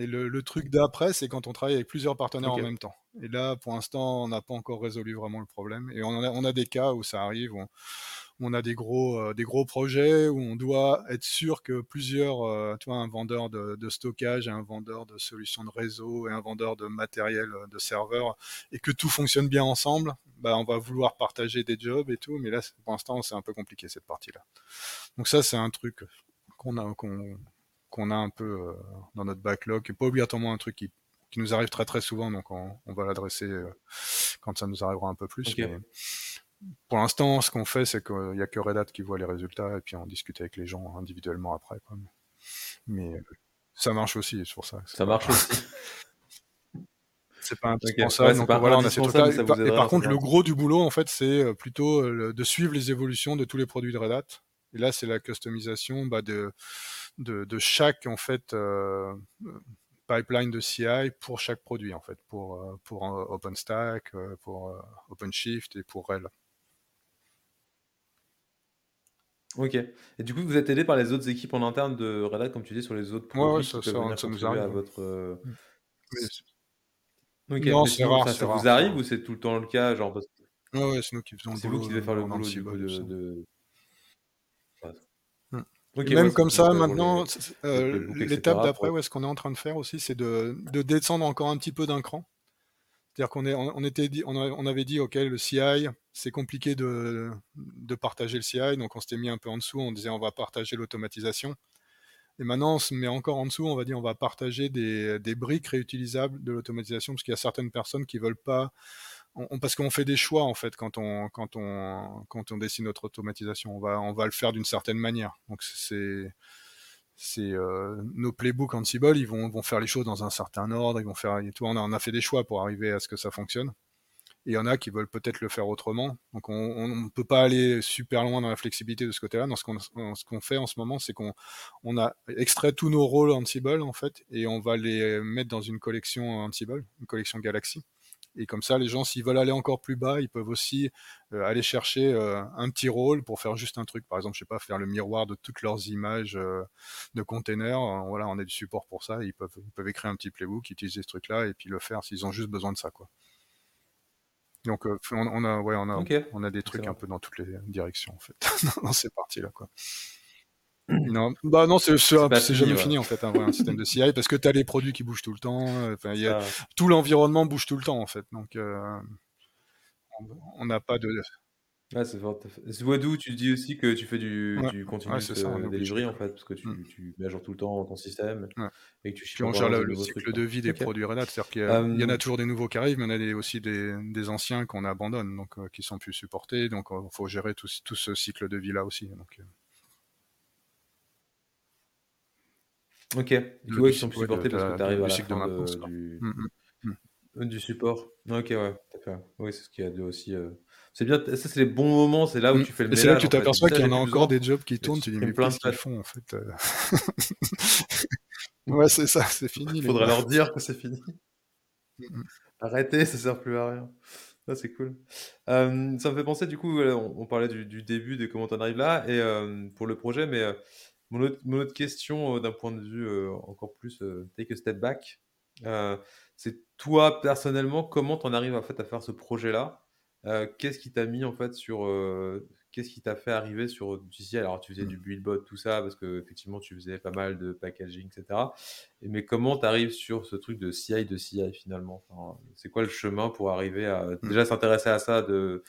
Et le, truc d'après, c'est quand on travaille avec plusieurs partenaires en même temps. Et là, pour l'instant, on n'a pas encore résolu vraiment le problème. Et on a, on a des cas où ça arrive, où on, a des gros, euh, des gros projets, où on doit être sûr que plusieurs, euh, tu vois, un vendeur de, stockage, un vendeur de solutions de réseau et un vendeur de matériel euh, de serveur, et que tout fonctionne bien ensemble, bah, on va vouloir partager des jobs et tout. Mais là, pour l'instant, c'est un peu compliqué cette partie-là. Donc ça, c'est un truc qu'on a, qu'on qu'on a un peu dans notre backlog, et pas obligatoirement un truc qui, qui nous arrive très très souvent, donc on, on va l'adresser quand ça nous arrivera un peu plus. Mais pour l'instant, ce qu'on fait, c'est qu'il n'y a que Red Hat qui voit les résultats, et puis on discute avec les gens individuellement après. Quoi. Mais euh, ça marche aussi, c'est pour ça. Ça marche aussi. c'est pas indispensable. donc voilà, on a ces Et, par, contre, le gros du boulot, en fait, c'est plutôt de suivre les évolutions de tous les produits de Red Hat. Et là, c'est la customisation bah, de, de, chaque en fait euh, pipeline de CI pour chaque produit en fait, pour euh, pour euh, OpenStack, pour OpenShift et pour RHEL. Ok. Et du coup, vous êtes aidé par les autres équipes en interne de Red Hat, comme tu dis, sur les autres produits ouais, ça, ça, nous arrive. À votre... non, c'est rare. Ça, vous arrive ou c'est tout le temps le cas genre parce... ouais, c'est nous qui faisons le boulot. C'est vous qui devez faire le boulot du coup de... Même comme ça, maintenant, euh, l'étape d'après, ouais, ce qu'on est en train de faire aussi, c'est de, de, descendre encore un petit peu d'un cran. C'est-à-dire qu'on on, avait dit, ok, le CI, c'est compliqué de, partager le CI, donc on s'était mis un peu en dessous, on disait on va partager l'automatisation. Et maintenant, on se met encore en dessous, on va dire on va partager des, briques réutilisables de l'automatisation, parce qu'il y a certaines personnes qui veulent pas parce qu'on fait des choix en fait quand on dessine notre automatisation. On va le faire d'une certaine manière. C'est euh, nos playbooks Ansible, ils vont faire les choses dans un certain ordre. Ils vont faire tout. On a, fait des choix pour arriver à ce que ça fonctionne. Et il y en a qui veulent peut-être le faire autrement. Donc on ne peut pas aller super loin dans la flexibilité de ce côté-là. Ce qu'on fait en ce moment, c'est qu'on on a extrait tous nos rôles Ansible en fait et on va les mettre dans une collection Ansible, une collection Galaxy. Et comme ça, les gens, s'ils veulent aller encore plus bas, ils peuvent aussi euh, aller chercher euh, un petit rôle pour faire juste un truc. Par exemple, je sais pas, faire le miroir de toutes leurs images euh, de containers. voilà, on a du support pour ça. Ils peuvent, ils peuvent écrire un petit playbook, utiliser ce truc-là et puis le faire s'ils ont juste besoin de ça, quoi. Donc, on, a, ouais, on a, on a des trucs un peu dans toutes les directions, en fait, dans ces parties-là, quoi. Non, bah non, c'est jamais fini en fait un, un système de CI parce que tu as les produits qui bougent tout le temps. Euh, enfin, y a, tout l'environnement bouge tout le temps en fait. Donc, euh, on n'a pas de. Ouais, c'est tu dis aussi que tu fais du, ouais. du continuous ça, delivery en fait, parce que tu, mm. tu, mets à jour tout le temps ton système et que tu Puis on gère le, cycle de vie des produits Red Hat, c'est-à-dire qu'il y, y, en a euh, toujours des nouveaux qui arrivent, mais on a des, aussi des, des anciens qu'on abandonne, donc euh, qui sont plus supportés, donc il faut gérer tout, tout, ce cycle de vie là aussi. Donc, Ok. Du coup, ils sont plus supportés parce que tu arrives à la fin de, du... Mm, mm, mm. du support. Ok, ouais. Oui, c'est ce qu'il y a de aussi. Euh... C'est bien, ça c'est les bons moments, c'est là où tu fais le. C'est là que tu t'aperçois qu'il y en a encore des jobs qui tournent, tu dis mais qu'est-ce qu'ils font en fait euh? Ouais, c'est ça, c'est fini. Il faudrait leur dire que c'est fini. Arrêtez, ça sert plus à rien. Ça c'est cool. Euh, ça me fait penser du coup, on, parlait du, du, début, de comment on arrive là, et euh, pour le projet, mais mon autre, question, euh, d'un point de vue euh, encore plus euh, take a step back, c'est toi personnellement, comment tu en arrives en fait à faire ce projet-là? Qu'est-ce qui t'a mis en fait sur qu'est-ce qui t'a fait arriver sur du CI Alors, tu faisais du buildbot, tout ça, parce que effectivement, tu faisais pas mal de packaging, etc. mais comment tu arrives sur ce truc de CI de CI finalement? C'est quoi le chemin pour arriver à mmh. déjà s'intéresser à ça de,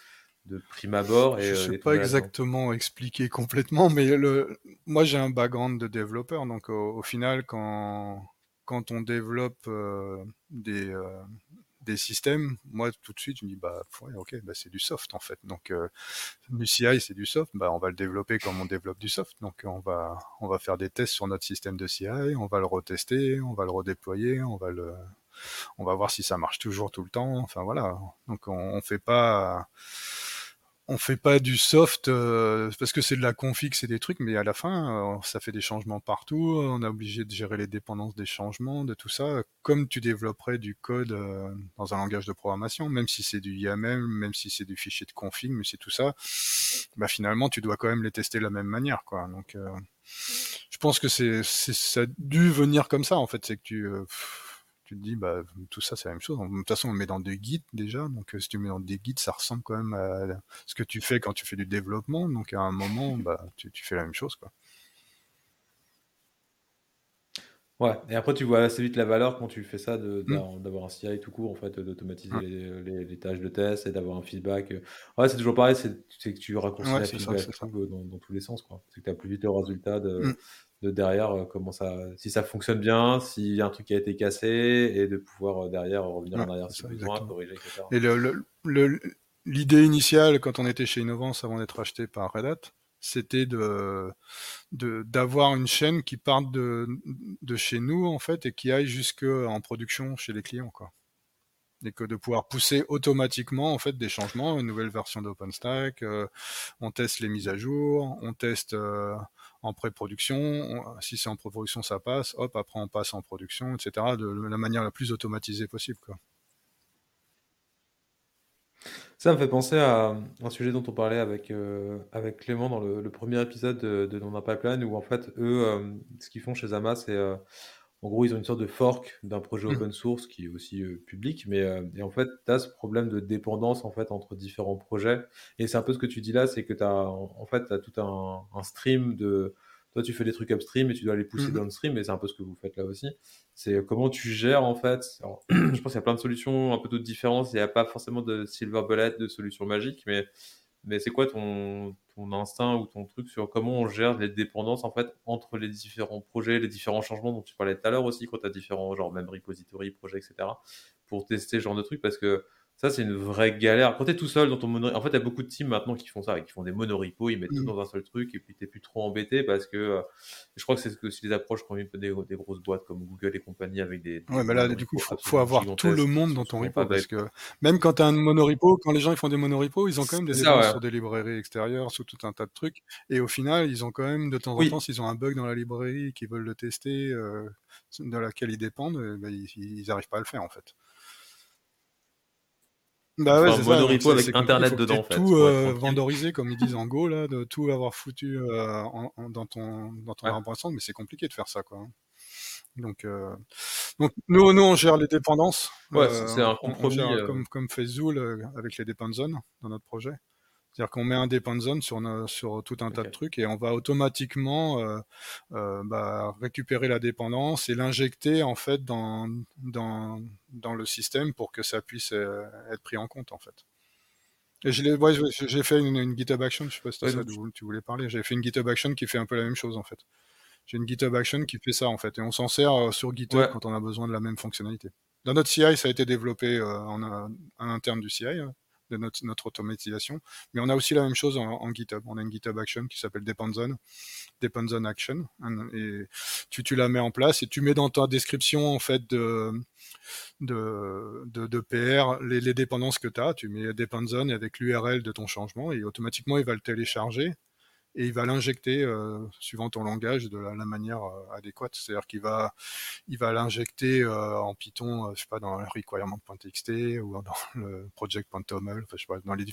de prime abord. Et, je ne euh, sais pas exactement expliquer complètement, mais le, moi j'ai un background de développeur, donc au, final quand quand on développe euh, des, euh, des systèmes, moi tout de suite je me dis bah ouais, ok, bah, c'est du soft en fait. Donc euh, du CI c'est du soft, bah on va le développer comme on développe du soft. Donc on va on va faire des tests sur notre système de CI, on va le retester, on va le redéployer, on va le on va voir si ça marche toujours tout le temps. Enfin voilà. Donc on, on fait pas on fait pas du soft euh, parce que c'est de la config, c'est des trucs, mais à la fin, euh, ça fait des changements partout. On est obligé de gérer les dépendances des changements, de tout ça, comme tu développerais du code euh, dans un langage de programmation, même si c'est du YAML, même si c'est du fichier de config, mais c'est tout ça. Bah finalement, tu dois quand même les tester de la même manière, quoi. Donc, je pense que c'est ça a dû venir comme ça en fait, c'est que tu tu te dis, bah, tout ça, c'est la même chose. De toute façon, on le met dans des guides déjà. Donc, euh, si tu mets dans des guides, ça ressemble quand même à ce que tu fais quand tu fais du développement. Donc, à un moment, bah, tu, fais la même chose. Quoi. Ouais, et après, tu vois assez vite la valeur quand tu fais ça mmh. d'avoir un CI tout court, en fait, d'automatiser mmh. les, tâches de test et d'avoir un feedback. Ouais, c'est toujours pareil, c'est que tu raccourcis la feedback dans, dans, tous les sens. C'est que tu as plus vite le résultat de, mmh de derrière euh, comment ça, si ça fonctionne bien, s'il y a un truc qui a été cassé, et de pouvoir euh, derrière revenir en arrière si besoin, corriger, etc. Et l'idée initiale quand on était chez Innovance avant d'être acheté par Red Hat, c'était de d'avoir une chaîne qui parte de, de chez nous en fait et qui aille jusque en production chez les clients quoi et que de pouvoir pousser automatiquement en fait des changements, une nouvelle version d'OpenStack, euh, on teste les mises à jour, on teste euh, en pré-production, si c'est en pré-production ça passe, hop après on passe en production, etc. de la manière la plus automatisée possible quoi. Ça me fait penser à un sujet dont on parlait avec, euh, avec Clément dans le, premier épisode de, de Dans un pipeline, où en fait, eux, ce qu'ils font chez Zama, c'est en gros, ils ont une sorte de fork d'un projet mmh. open source qui est aussi euh, public, mais euh, et en fait, tu as ce problème de dépendance en fait entre différents projets. Et c'est un peu ce que tu dis là, c'est que tu as en fait as tout un, un, stream de toi tu fais des trucs upstream et tu dois les pousser mmh. downstream, et c'est un peu ce que vous faites là aussi. C'est euh, comment tu gères en fait. je pense qu'il y a plein de solutions, un peu de différences. Il n'y a pas forcément de silver bullet, de solution magique, mais mais c'est quoi ton, ton instinct ou ton truc sur comment on gère les dépendances en fait entre les différents projets, les différents changements dont tu parlais tout à l'heure aussi, quand tu as différents genre même repository, projets, etc. pour tester ce genre de trucs parce que ça, c'est une vraie galère. Quand tu es tout seul dans ton mono, en fait, il y a beaucoup de teams maintenant qui font ça, qui font des monoripos, ils mettent tout mm. dans un seul truc et puis tu plus trop embêté parce que euh, je crois que c'est aussi des approches quand même des, des grosses boîtes comme Google et compagnie avec des. ouais, mais là, du coup, il faut, avoir tout le monde dans ton repo parce que même quand tu as un monoripo, quand les gens ils font des monoripos, ils ont quand même des dépendances sur des librairies extérieures, sur tout un tas de trucs. Et au final, ils ont quand même de temps en temps, s'ils ont un bug dans la librairie, qu'ils veulent le tester, euh, dans laquelle ils dépendent, euh, bah, ils n'arrivent pas à le faire en fait. Bah ouais, c'est ça. avec internet dedans. En fait, tout euh, vendoriser comme ils disent en Go là, de tout avoir foutu euh, en, dans ton dans ton ouais. mais c'est compliqué de faire ça quoi. Donc, euh, donc nous, nous on gère les dépendances. Ouais, c'est un compromis. comme comme fait Zool avec les depend zones dans notre projet. C'est-à-dire qu'on met un depend zone sur, sur tout un tas de trucs et on va automatiquement euh, euh, bah, récupérer la dépendance et l'injecter en fait dans, dans, dans le système pour que ça puisse euh, être pris en compte en fait. Et je ouais, j'ai fait une, une, GitHub Action, je sais pas si ça tu voulais parler. J'ai fait une GitHub Action qui fait un peu la même chose en fait. J'ai une GitHub Action qui fait ça en fait et on s'en sert sur GitHub quand on a besoin de la même fonctionnalité. Dans notre CI, ça a été développé en, en, interne du CI. De notre, automatisation. Mais on a aussi la même chose en, GitHub. On a une GitHub Action qui s'appelle Dependzone, Dependzone Action. Et tu, tu la mets en place et tu mets dans ta description en fait de, de, de, PR les, les dépendances que tu as. Tu mets Dependzone avec l'URL de ton changement et automatiquement il va le télécharger et il va l'injecter euh, suivant ton langage de la, manière euh, adéquate. C'est-à-dire qu'il va, il va l'injecter euh, en Python, je sais pas, dans le requirement.txt ou dans le project.toml, enfin, je sais pas, dans les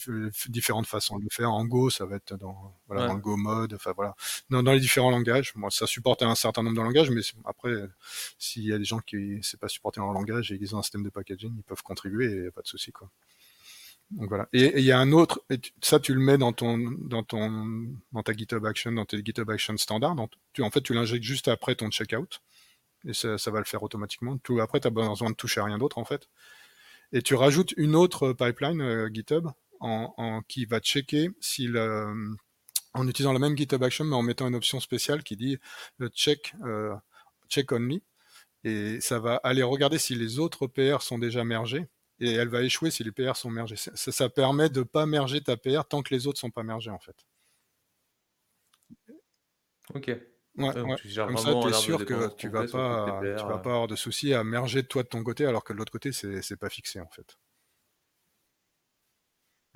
différentes façons de le faire. En Go, ça va être dans, voilà, dans le Go mode, enfin voilà, dans, dans les différents langages. Moi, ça supporte un certain nombre de langages, mais après, s'il y a des gens qui c'est pas supporté dans leur langage et ils ont un système de packaging, ils peuvent contribuer et pas de souci quoi. Donc voilà. Et il y a un autre, et ça tu le mets dans ton, dans ton, dans ta GitHub Action, dans tes GitHub Action standard. Donc tu, en fait, tu l'injectes juste après ton checkout et ça, ça va le faire automatiquement. Tout après, tu as besoin de toucher à rien d'autre en fait. Et tu rajoutes une autre pipeline euh, GitHub en, en, qui va checker si le, en utilisant la même GitHub Action, mais en mettant une option spéciale qui dit le check, euh, check only. Et ça va aller regarder si les autres PR sont déjà mergés et elle va échouer si les PR sont mergés. Ça, ça permet de pas merger ta PR tant que les autres sont pas mergés en fait. Ok. Ouais, Comme ça, tu es sûr que tu vas pas, tu vas pas avoir de soucis à merger toi de ton côté, alors que de l'autre côté, c'est pas fixé en fait.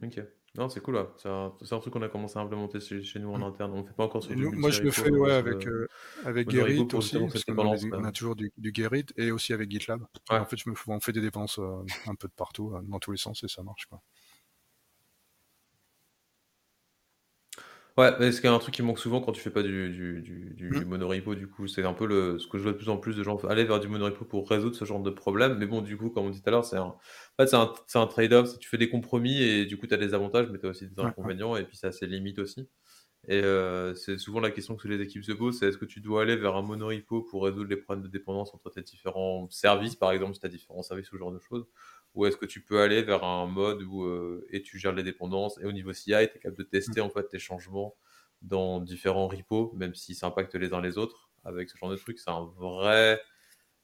Ok. Non, c'est cool, C'est un, truc qu'on a commencé à implémenter chez, nous en mm. interne. On ne fait pas encore sur du Moi, je le fais ouais, avec, euh, avec Gerrit aussi, parce qu'on a, toujours du, du Gerrit, et aussi avec GitLab. En fait, je me, on fait des dépenses euh, un peu de partout, euh, dans tous les sens, et ça marche. Quoi. Ouais, c'est un truc qui manque souvent quand tu fais pas du, du, du, mmh. monorepo, du coup. C'est un peu le, ce que je vois de plus en plus de gens aller vers du monorepo pour résoudre ce genre de problème. Mais bon, du coup, comme on dit tout à l'heure, c'est un, en fait, c'est un, c'est un trade-off. Tu fais des compromis et du coup, tu as des avantages, mais tu as aussi des inconvénients et puis ça a ses limites aussi. Et euh, c'est souvent la question que les équipes se posent, c'est est-ce que tu dois aller vers un monorepo pour résoudre les problèmes de dépendance entre tes différents services, par exemple, si tu as différents services ou ce genre de choses, ou est-ce que tu peux aller vers un mode où euh, et tu gères les dépendances et au niveau CI, tu es capable de tester mm. en fait tes changements dans différents repos, même s'ils s'impactent les uns les autres. Avec ce genre de truc, c'est un vrai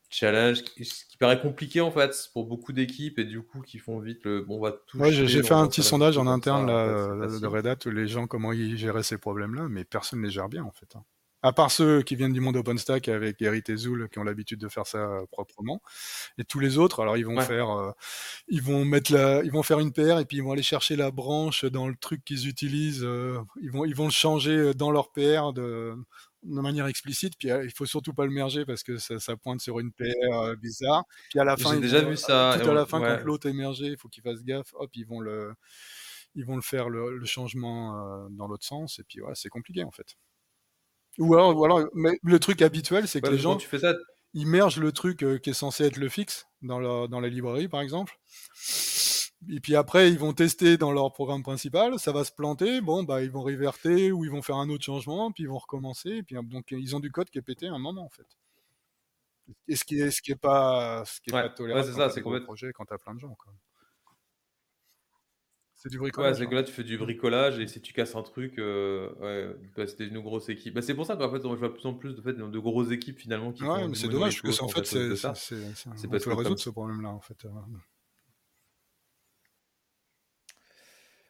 challenge qui, qui, paraît compliqué en fait pour beaucoup d'équipes et du coup qui font vite le bon on va tout ouais, j'ai fait un petit sondage en interne là, de Red Hat où les gens comment ils géraient ces problèmes là mais personne ne les gère bien en fait hein. À part ceux qui viennent du monde OpenStack avec Eric et Zool qui ont l'habitude de faire ça euh, proprement. Et tous les autres, alors ils vont faire, euh, ils vont mettre la, ils vont faire une PR et puis ils vont aller chercher la branche dans le truc qu'ils utilisent. Euh, ils vont, ils vont le changer dans leur PR de, de manière explicite. Puis il faut surtout pas le merger parce que ça, ça pointe sur une PR bizarre. Puis à la fin, j'ai déjà vu ça. Tout à la fin, quand l'autre est mergé, il faut qu'il fasse gaffe. Hop, ils vont le, ils vont le faire le, le changement dans l'autre sens. Et puis voilà, c'est compliqué en fait. Ou alors, ou alors mais le truc habituel, c'est que les gens, tu fais ça... ils mergent le truc euh, qui est censé être le fixe dans la, dans la librairie, par exemple. Et puis après, ils vont tester dans leur programme principal, ça va se planter, bon, bah, ils vont reverter ou ils vont faire un autre changement, puis ils vont recommencer, et puis donc ils ont du code qui est pété à un moment, en fait. Et ce qui est, ce qui est pas, ce qui est pas tolérable ouais, c'est ça, c'est complètement projet quand t'as plein de gens, quoi. C'est du bricolage. Ouais, c'est que là, tu fais du bricolage et si tu casses un truc, euh, ouais, bah, c'était une grosse équipe. Bah, c'est pour ça qu'en fait, on voit de plus en plus de, fait, de grosses équipes finalement qui Ouais, mais c'est dommage parce que en fait, c'est ça. C'est pas résoudre ce problème-là en fait. Euh.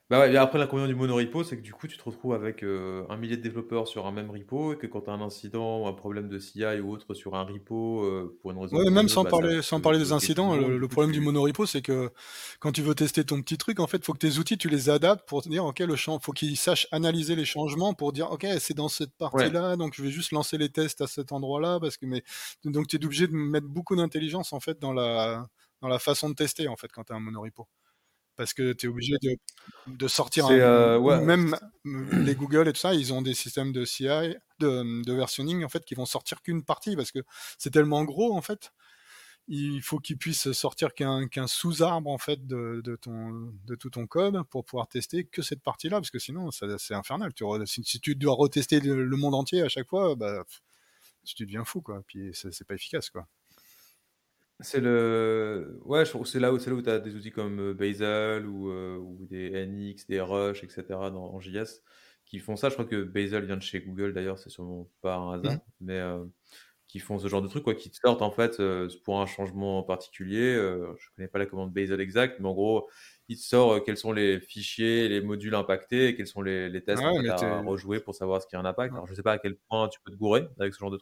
Bah ouais, et après l'inconvénient du monorepo, c'est que du coup, tu te retrouves avec euh, un millier de développeurs sur un même repo et que quand tu as un incident ou un problème de CI ou autre sur un repo, euh, pour une raison. Ouais, même sans bah, parler, sans parler des incidents, le, problème du monorepo, c'est que quand tu veux tester ton petit truc, en fait, il faut que tes outils, tu les adaptes pour te dire, OK, le champ, faut qu'ils sachent analyser les changements pour dire, OK, c'est dans cette partie-là, donc je vais juste lancer les tests à cet endroit-là, parce que, mais, donc tu es obligé de mettre beaucoup d'intelligence, en fait, dans la, dans la façon de tester, en fait, quand tu as un monorepo parce que tu es obligé de, de sortir euh, ouais. même les Google et tout ça ils ont des systèmes de CI de, de versionning en fait qui vont sortir qu'une partie parce que c'est tellement gros en fait. Il faut qu'ils puissent sortir qu'un sous-arbre en fait de, de, ton de tout ton code pour pouvoir tester que cette partie là parce que sinon c'est infernal. Tu, si, si, tu dois retester le, le, monde entier à chaque fois bah tu deviens fou quoi. Puis c'est pas efficace quoi c'est le ouais, je trouve c'est là où c'est là où tu as des outils comme, euh, Bazel ou, euh, ou des NX, des Rush etc. dans en JS qui font ça. Je crois que Bazel vient de chez Google d'ailleurs, c'est sûrement pas un hasard, mmh. mais, euh, qui font ce genre de trucs quoi, qui te sortent en fait, pour un changement particulier, je connais pas la commande Bazel exacte, mais en gros, il te sort, quels sont les fichiers, les modules impactés et quels sont les les tests à rejouer pour savoir ce qui a un impact. Alors je sais pas à quel point tu peux te gourer avec ce genre de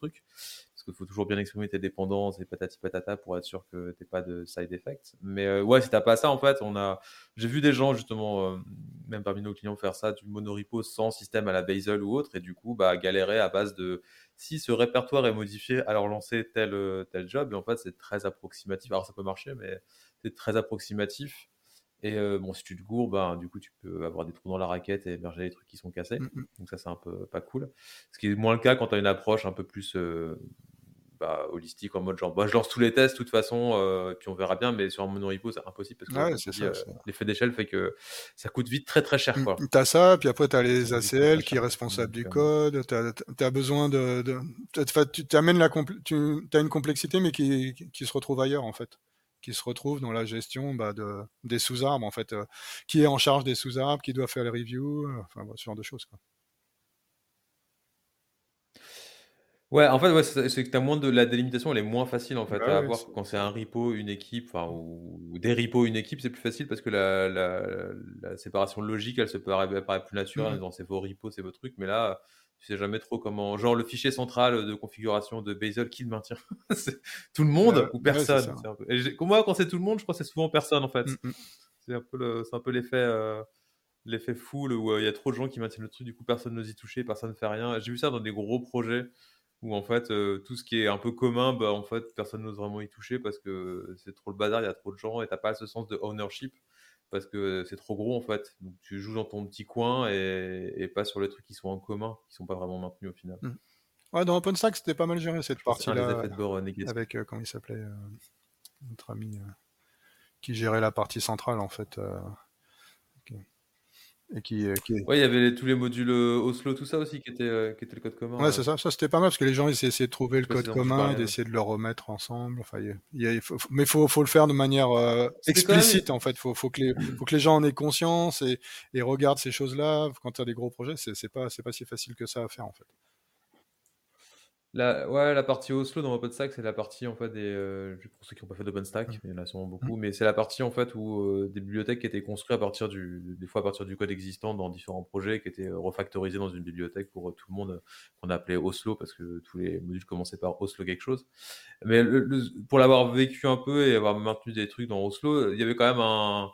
trucs qu'il faut toujours bien exprimer tes dépendances et patati patata pour être sûr que t'aies pas de side effects. Mais euh, ouais, si t'as pas ça, en fait, on a, j'ai vu des gens justement, euh, même parmi nos clients, faire ça du monorepo sans système à la Bazel ou autre, et du coup, bah, galérer à base de si ce répertoire est modifié, alors lancer tel tel job. Et en fait, c'est très approximatif. Alors ça peut marcher, mais c'est très approximatif. Et euh, bon, si tu te gourres, ben, du coup, tu peux avoir des trous dans la raquette et émerger des trucs qui sont cassés. Mmh, mmh. Donc ça, c'est un peu pas cool. Ce qui est moins le cas quand tu as une approche un peu plus bah, holistique en mode genre bah, je lance tous les tests de toute façon euh, puis on verra bien mais sur un monorepo c'est impossible parce que euh, l'effet d'échelle fait que ça coûte vite très très cher quoi. tu as ça puis après tu as les ACL qui est responsable du code tu as, besoin de, tu amènes la tu as une complexité mais qui, qui, se retrouve ailleurs en fait qui se retrouve dans la gestion bah, de, des sous-arbres en fait euh, qui est en charge des sous-arbres qui doit faire les reviews enfin ce genre de choses quoi. Ouais, en fait, ouais, c'est que tu as moins de la délimitation, elle est moins facile en fait Bah à ouais, avoir c'est quand c'est un repo, une équipe, enfin ou des repos, une équipe, c'est plus facile parce que la la la séparation logique, elle se paraît elle paraît plus mmh naturelle en disant: «C'est vos repos, c'est vos trucs», mais là, tu sais jamais trop comment genre le fichier central de configuration de Bazel, qui le maintient? C'est tout le Bah monde ou ouais, c'est personne? ça. C'est un peu et j'ai moi, quand c'est tout le monde, je crois que c'est souvent personne en fait. Mmh mh. C'est un peu le c'est un peu l'effet, heu, l'effet foule où, heu, il y a trop de gens qui maintiennent le truc, du coup personne n'ose y toucher, personne ne fait rien. J'ai vu ça dans des gros projets où en fait, heu, tout ce qui est un peu commun, bah, en fait, personne n'ose vraiment y toucher parce que c'est trop le bazar, il y a trop de gens et tu as pas ce sens de ownership parce que c'est trop gros en fait. Donc tu joues dans ton petit coin et et pas sur les trucs qui sont en commun, qui sont pas vraiment maintenus au final. Mmh. Ouais, dans OpenStack, c'était pas mal géré cette partie-là négatifs. avec, heu, comment il s'appelait, notre ami, qui gérait la partie centrale en fait, et qui, heu, qui Ouais, il y avait les tous les modules, heu, Oslo, tout ça aussi qui était, heu, qui était le code commun, Ouais, c'est ça. Ça, c'était pas mal parce que les gens, ils essayaient de trouver le code commun et ouais. d'essayer de le remettre ensemble. Enfin, il y a il y a il faut faut mais faut faut le faire de manière, même explicite en fait. Faut faut que les faut que les gens en aient conscience et et regardent ces choses-là. Quand tu as des gros projets, c'est pas c'est pas si facile que ça à faire en fait. La ouais, la partie Oslo dans OpenStack, c'est la partie en fait des, juste pour ceux qui ont pas fait Mmh. d'OpenStack, il y en a sûrement Mmh. beaucoup, mais c'est la partie en fait où, heu, des bibliothèques étaient construites à partir du des fois à partir du code existant dans différents projets, qui étaient, heu, refactorisés dans une bibliothèque pour, heu, tout le monde, qu'on appelait Oslo parce que tous les modules commençaient par Oslo quelque chose. Mais le le pour l'avoir vécu un peu et avoir maintenu des trucs dans Oslo, il y avait quand même un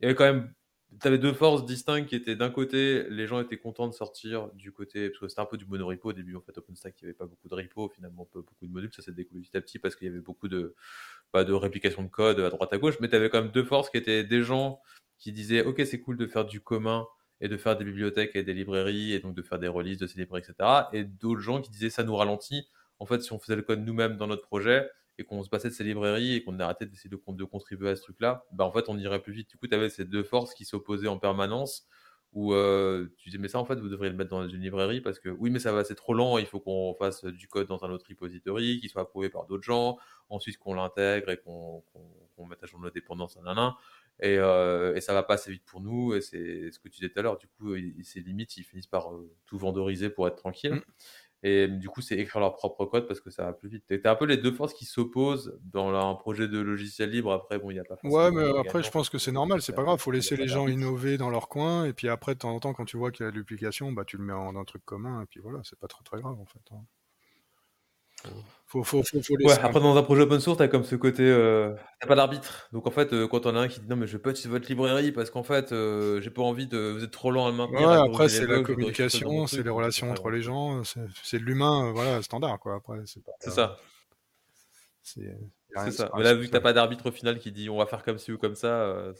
il y avait quand même tu avais 2 forces distinctes qui étaient d'un côté, les gens étaient contents de sortir du côté parce que c'était un peu du monorepo au début en fait OpenStack, il y avait pas beaucoup de repos finalement, pas beaucoup de modules, ça s'est découlé petit à petit parce qu'il y avait beaucoup de bah, de réplication de code à droite à gauche, mais tu avais quand même 2 forces qui étaient des gens qui disaient: «OK, c'est cool de faire du commun et de faire des bibliothèques et des librairies et donc de faire des releases de ces librairies et cetera» et d'autres gens qui disaient: «Ça nous ralentit. En fait, si on faisait le code nous-mêmes dans notre projet, et qu'on se passait de ces librairies et qu'on arrêtait d'essayer de, de, contribuer à ce truc-là, bah en fait on irait plus vite. Du coup, tu avais ces deux forces qui s'opposaient en permanence où euh, tu disais mais ça en fait vous devriez le mettre dans une librairie parce que oui mais ça va c'est trop lent, il faut qu'on fasse du code dans un autre repository qui soit approuvé par d'autres gens, ensuite qu'on l'intègre et qu'on qu qu mette à jour nos dépendances, nanana. Et, euh, et ça va pas assez vite pour nous et c'est ce que tu disais tout à l'heure du coup c'est limite ils finissent par euh, tout vendoriser pour être tranquille Mmh. Et du coup, c'est écrire leur propre code parce que ça va plus vite. Tu un peu les deux forces qui s'opposent dans un projet de logiciel libre. Après, bon, il n'y a pas Ouais, mais après, je pense que c'est normal, c'est pas grave. Faut laisser les gens innover dans leur coin, et puis après, de temps en temps, quand tu vois qu'il y a de l'application, bah, tu le mets en un truc commun, et puis voilà, c'est pas très très grave en fait. hein. Faut, faut, faut, faut Ouais, laisser. après, dans un projet open source, t'as comme ce côté, euh, t'as pas d'arbitre. Donc, en fait, euh, quand on a un qui dit non, mais je peux utiliser votre librairie parce qu'en fait, euh, j'ai pas envie de, vous êtes trop lent à le maintenir, Ouais, après, c'est la communication, c'est truc. les relations pas entre les gens, c'est de l'humain, euh, voilà, standard, quoi. Après, c'est ça. C'est ça. Mais là, vu que t'as pas d'arbitre au final qui dit on va faire comme ci ou comme ça, euh,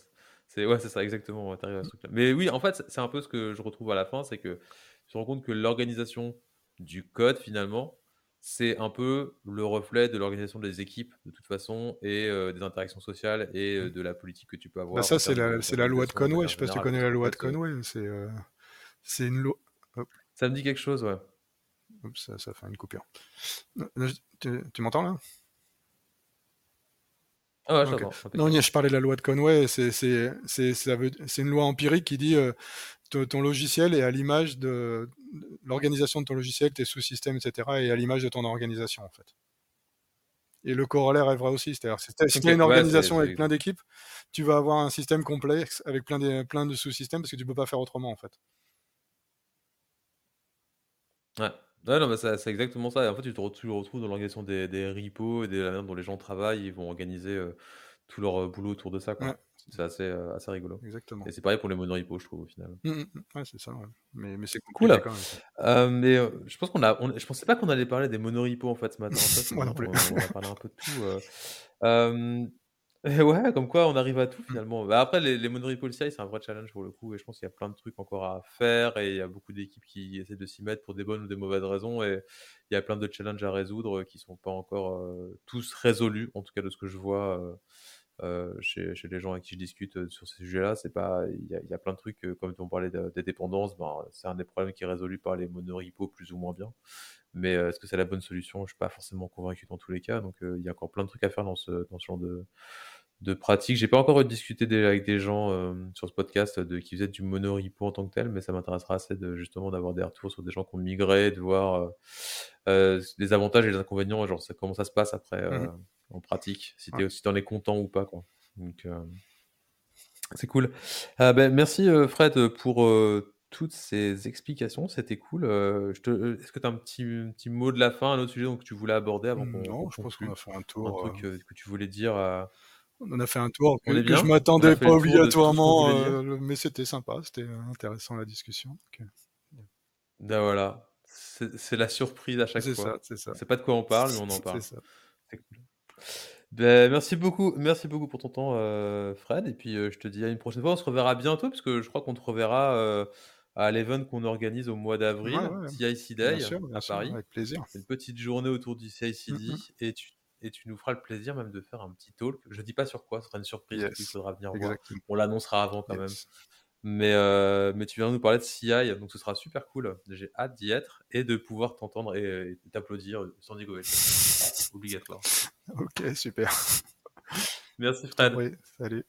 c'est ouais, c'est ça, exactement. à ce truc-là. Mais oui, en fait, c'est un peu ce que je retrouve à la fin, c'est que tu te rends compte que l'organisation du code, finalement, c'est un peu le reflet de l'organisation des équipes, de toute façon, et euh, des interactions sociales et euh, de la politique que tu peux Bah, avoir ça, c'est la, loi de Conway. Je sais pas si tu connais la loi de Conway. C'est euh, une loi. Ça me dit quelque chose, ouais. ça, ça fait une coupure. Tu, tu m'entends là? Ah ouais, je Ok. t'entends, Non, je parlais de la loi de Conway. C'est une loi empirique qui dit euh, ton, ton logiciel est à l'image de, l'organisation de ton logiciel, tes sous-systèmes, etc., et à l'image de ton organisation, en fait. Et le corollaire est vrai aussi. C'est-à-dire, si tu as une ouais, organisation avec plein d'équipes, tu vas avoir un système complexe avec plein de, plein de sous-systèmes parce que tu peux pas faire autrement, en fait. Ouais. Ouais, non, mais c'est exactement ça. Et en fait, tu te, re- tu le retrouves dans l'organisation des, des repos et de la manière dont les gens travaillent. Ils vont organiser euh, tout leur euh, boulot autour de ça, Ouais. C'est assez, euh, assez rigolo. exactement. Et c'est pareil pour les monorepos, je trouve, au final. Mm, mm, mm. Ouais, c'est ça. ouais. Mais, mais c'est Cool. quand même. Euh, mais euh, je pense qu'on a, on- je pensais pas qu'on allait parler des monorepos en fait ce matin. C'est Moi non plus. On, on a parlé un peu de tout. euh. Et ouais, comme quoi on arrive à tout Mm. finalement. Bah, après, les, les monorepos c'est un vrai challenge pour le coup. Et je pense qu'il y a plein de trucs encore à faire. Et il y a beaucoup d'équipes qui essaient de s'y mettre pour des bonnes ou des mauvaises raisons. Et il y a plein de challenges à résoudre qui sont pas encore tous résolus, en tout cas de ce que je vois. Euh, chez, chez les gens avec qui je discute euh, sur ces sujets-là, c'est pas, il y, a- il y a plein de trucs, euh, comme on parlait de- des dépendances, ben, c'est un des problèmes qui est résolu par les monorepos plus ou moins bien. Mais est-ce que c'est la bonne solution? Je suis pas forcément convaincu dans tous les cas. Donc il y a encore plein de trucs à faire dans ce, dans ce genre de, de pratique. J'ai pas encore discuté avec des gens sur ce podcast de, qui faisaient du monorepo en tant que tel, mais ça m'intéressera assez de justement d'avoir des retours sur des gens qui ont migré, de voir les avantages et les inconvénients, genre comment ça se passe après mmh en pratique, si tu en es content ou pas. Quoi. Donc, c'est cool. Ah, ben, merci Fred pour toutes ces explications, c'était cool. Est-ce que tu as un petit, petit mot de la fin, un autre sujet que tu voulais aborder avant qu'on Non, je pense qu'on a fait un tour. Un truc que tu voulais dire On a fait un tour que, que je m'attendais pas obligatoirement, mais c'était sympa, c'était intéressant la discussion. Ben voilà, c'est la surprise à chaque fois. C'est ça, c'est pas de quoi on parle, mais on en parle. C'est ça. C'est cool. Ben, merci beaucoup, merci beaucoup pour ton temps, euh, Fred. Et puis, euh, je te dis à une prochaine fois. On se reverra bientôt, parce que je crois qu'on te reverra euh, à l'event qu'on organise au mois d'avril, CIC Day à Paris. avec plaisir. C'est une petite journée autour du CICD mm, mm. et, tu, et tu nous feras le plaisir même de faire un petit talk. Je dis pas sur quoi, ce sera une surprise. Il faudra venir voir. On l'annoncera avant quand même. Mais, mais tu viens nous parler de CI, donc ce sera super cool. J'ai hâte d'y être et de pouvoir t'entendre et t'applaudir sans négocier. Obligatoire. Ok, super. Merci Fred. Oui, salut.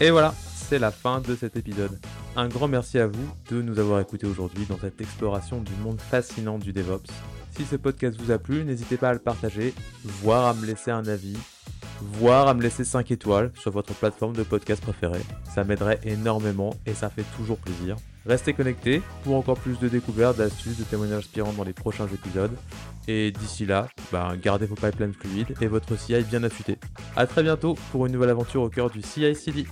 Et voilà, c'est la fin de cet épisode. Un grand merci à vous de nous avoir écoutés aujourd'hui dans cette exploration du monde fascinant du DevOps. Si ce podcast vous a plu, n'hésitez pas à le partager, voire à me laisser un avis, voire à me laisser 5 étoiles sur votre plateforme de podcast préférée. Ça m'aiderait énormément et ça fait toujours plaisir. Restez connectés pour encore plus de découvertes, d'astuces, de témoignages inspirants dans les prochains épisodes. Et d'ici là, ben, gardez vos pipelines fluides et votre CI bien affûté. A très bientôt pour une nouvelle aventure au cœur du CI-CD.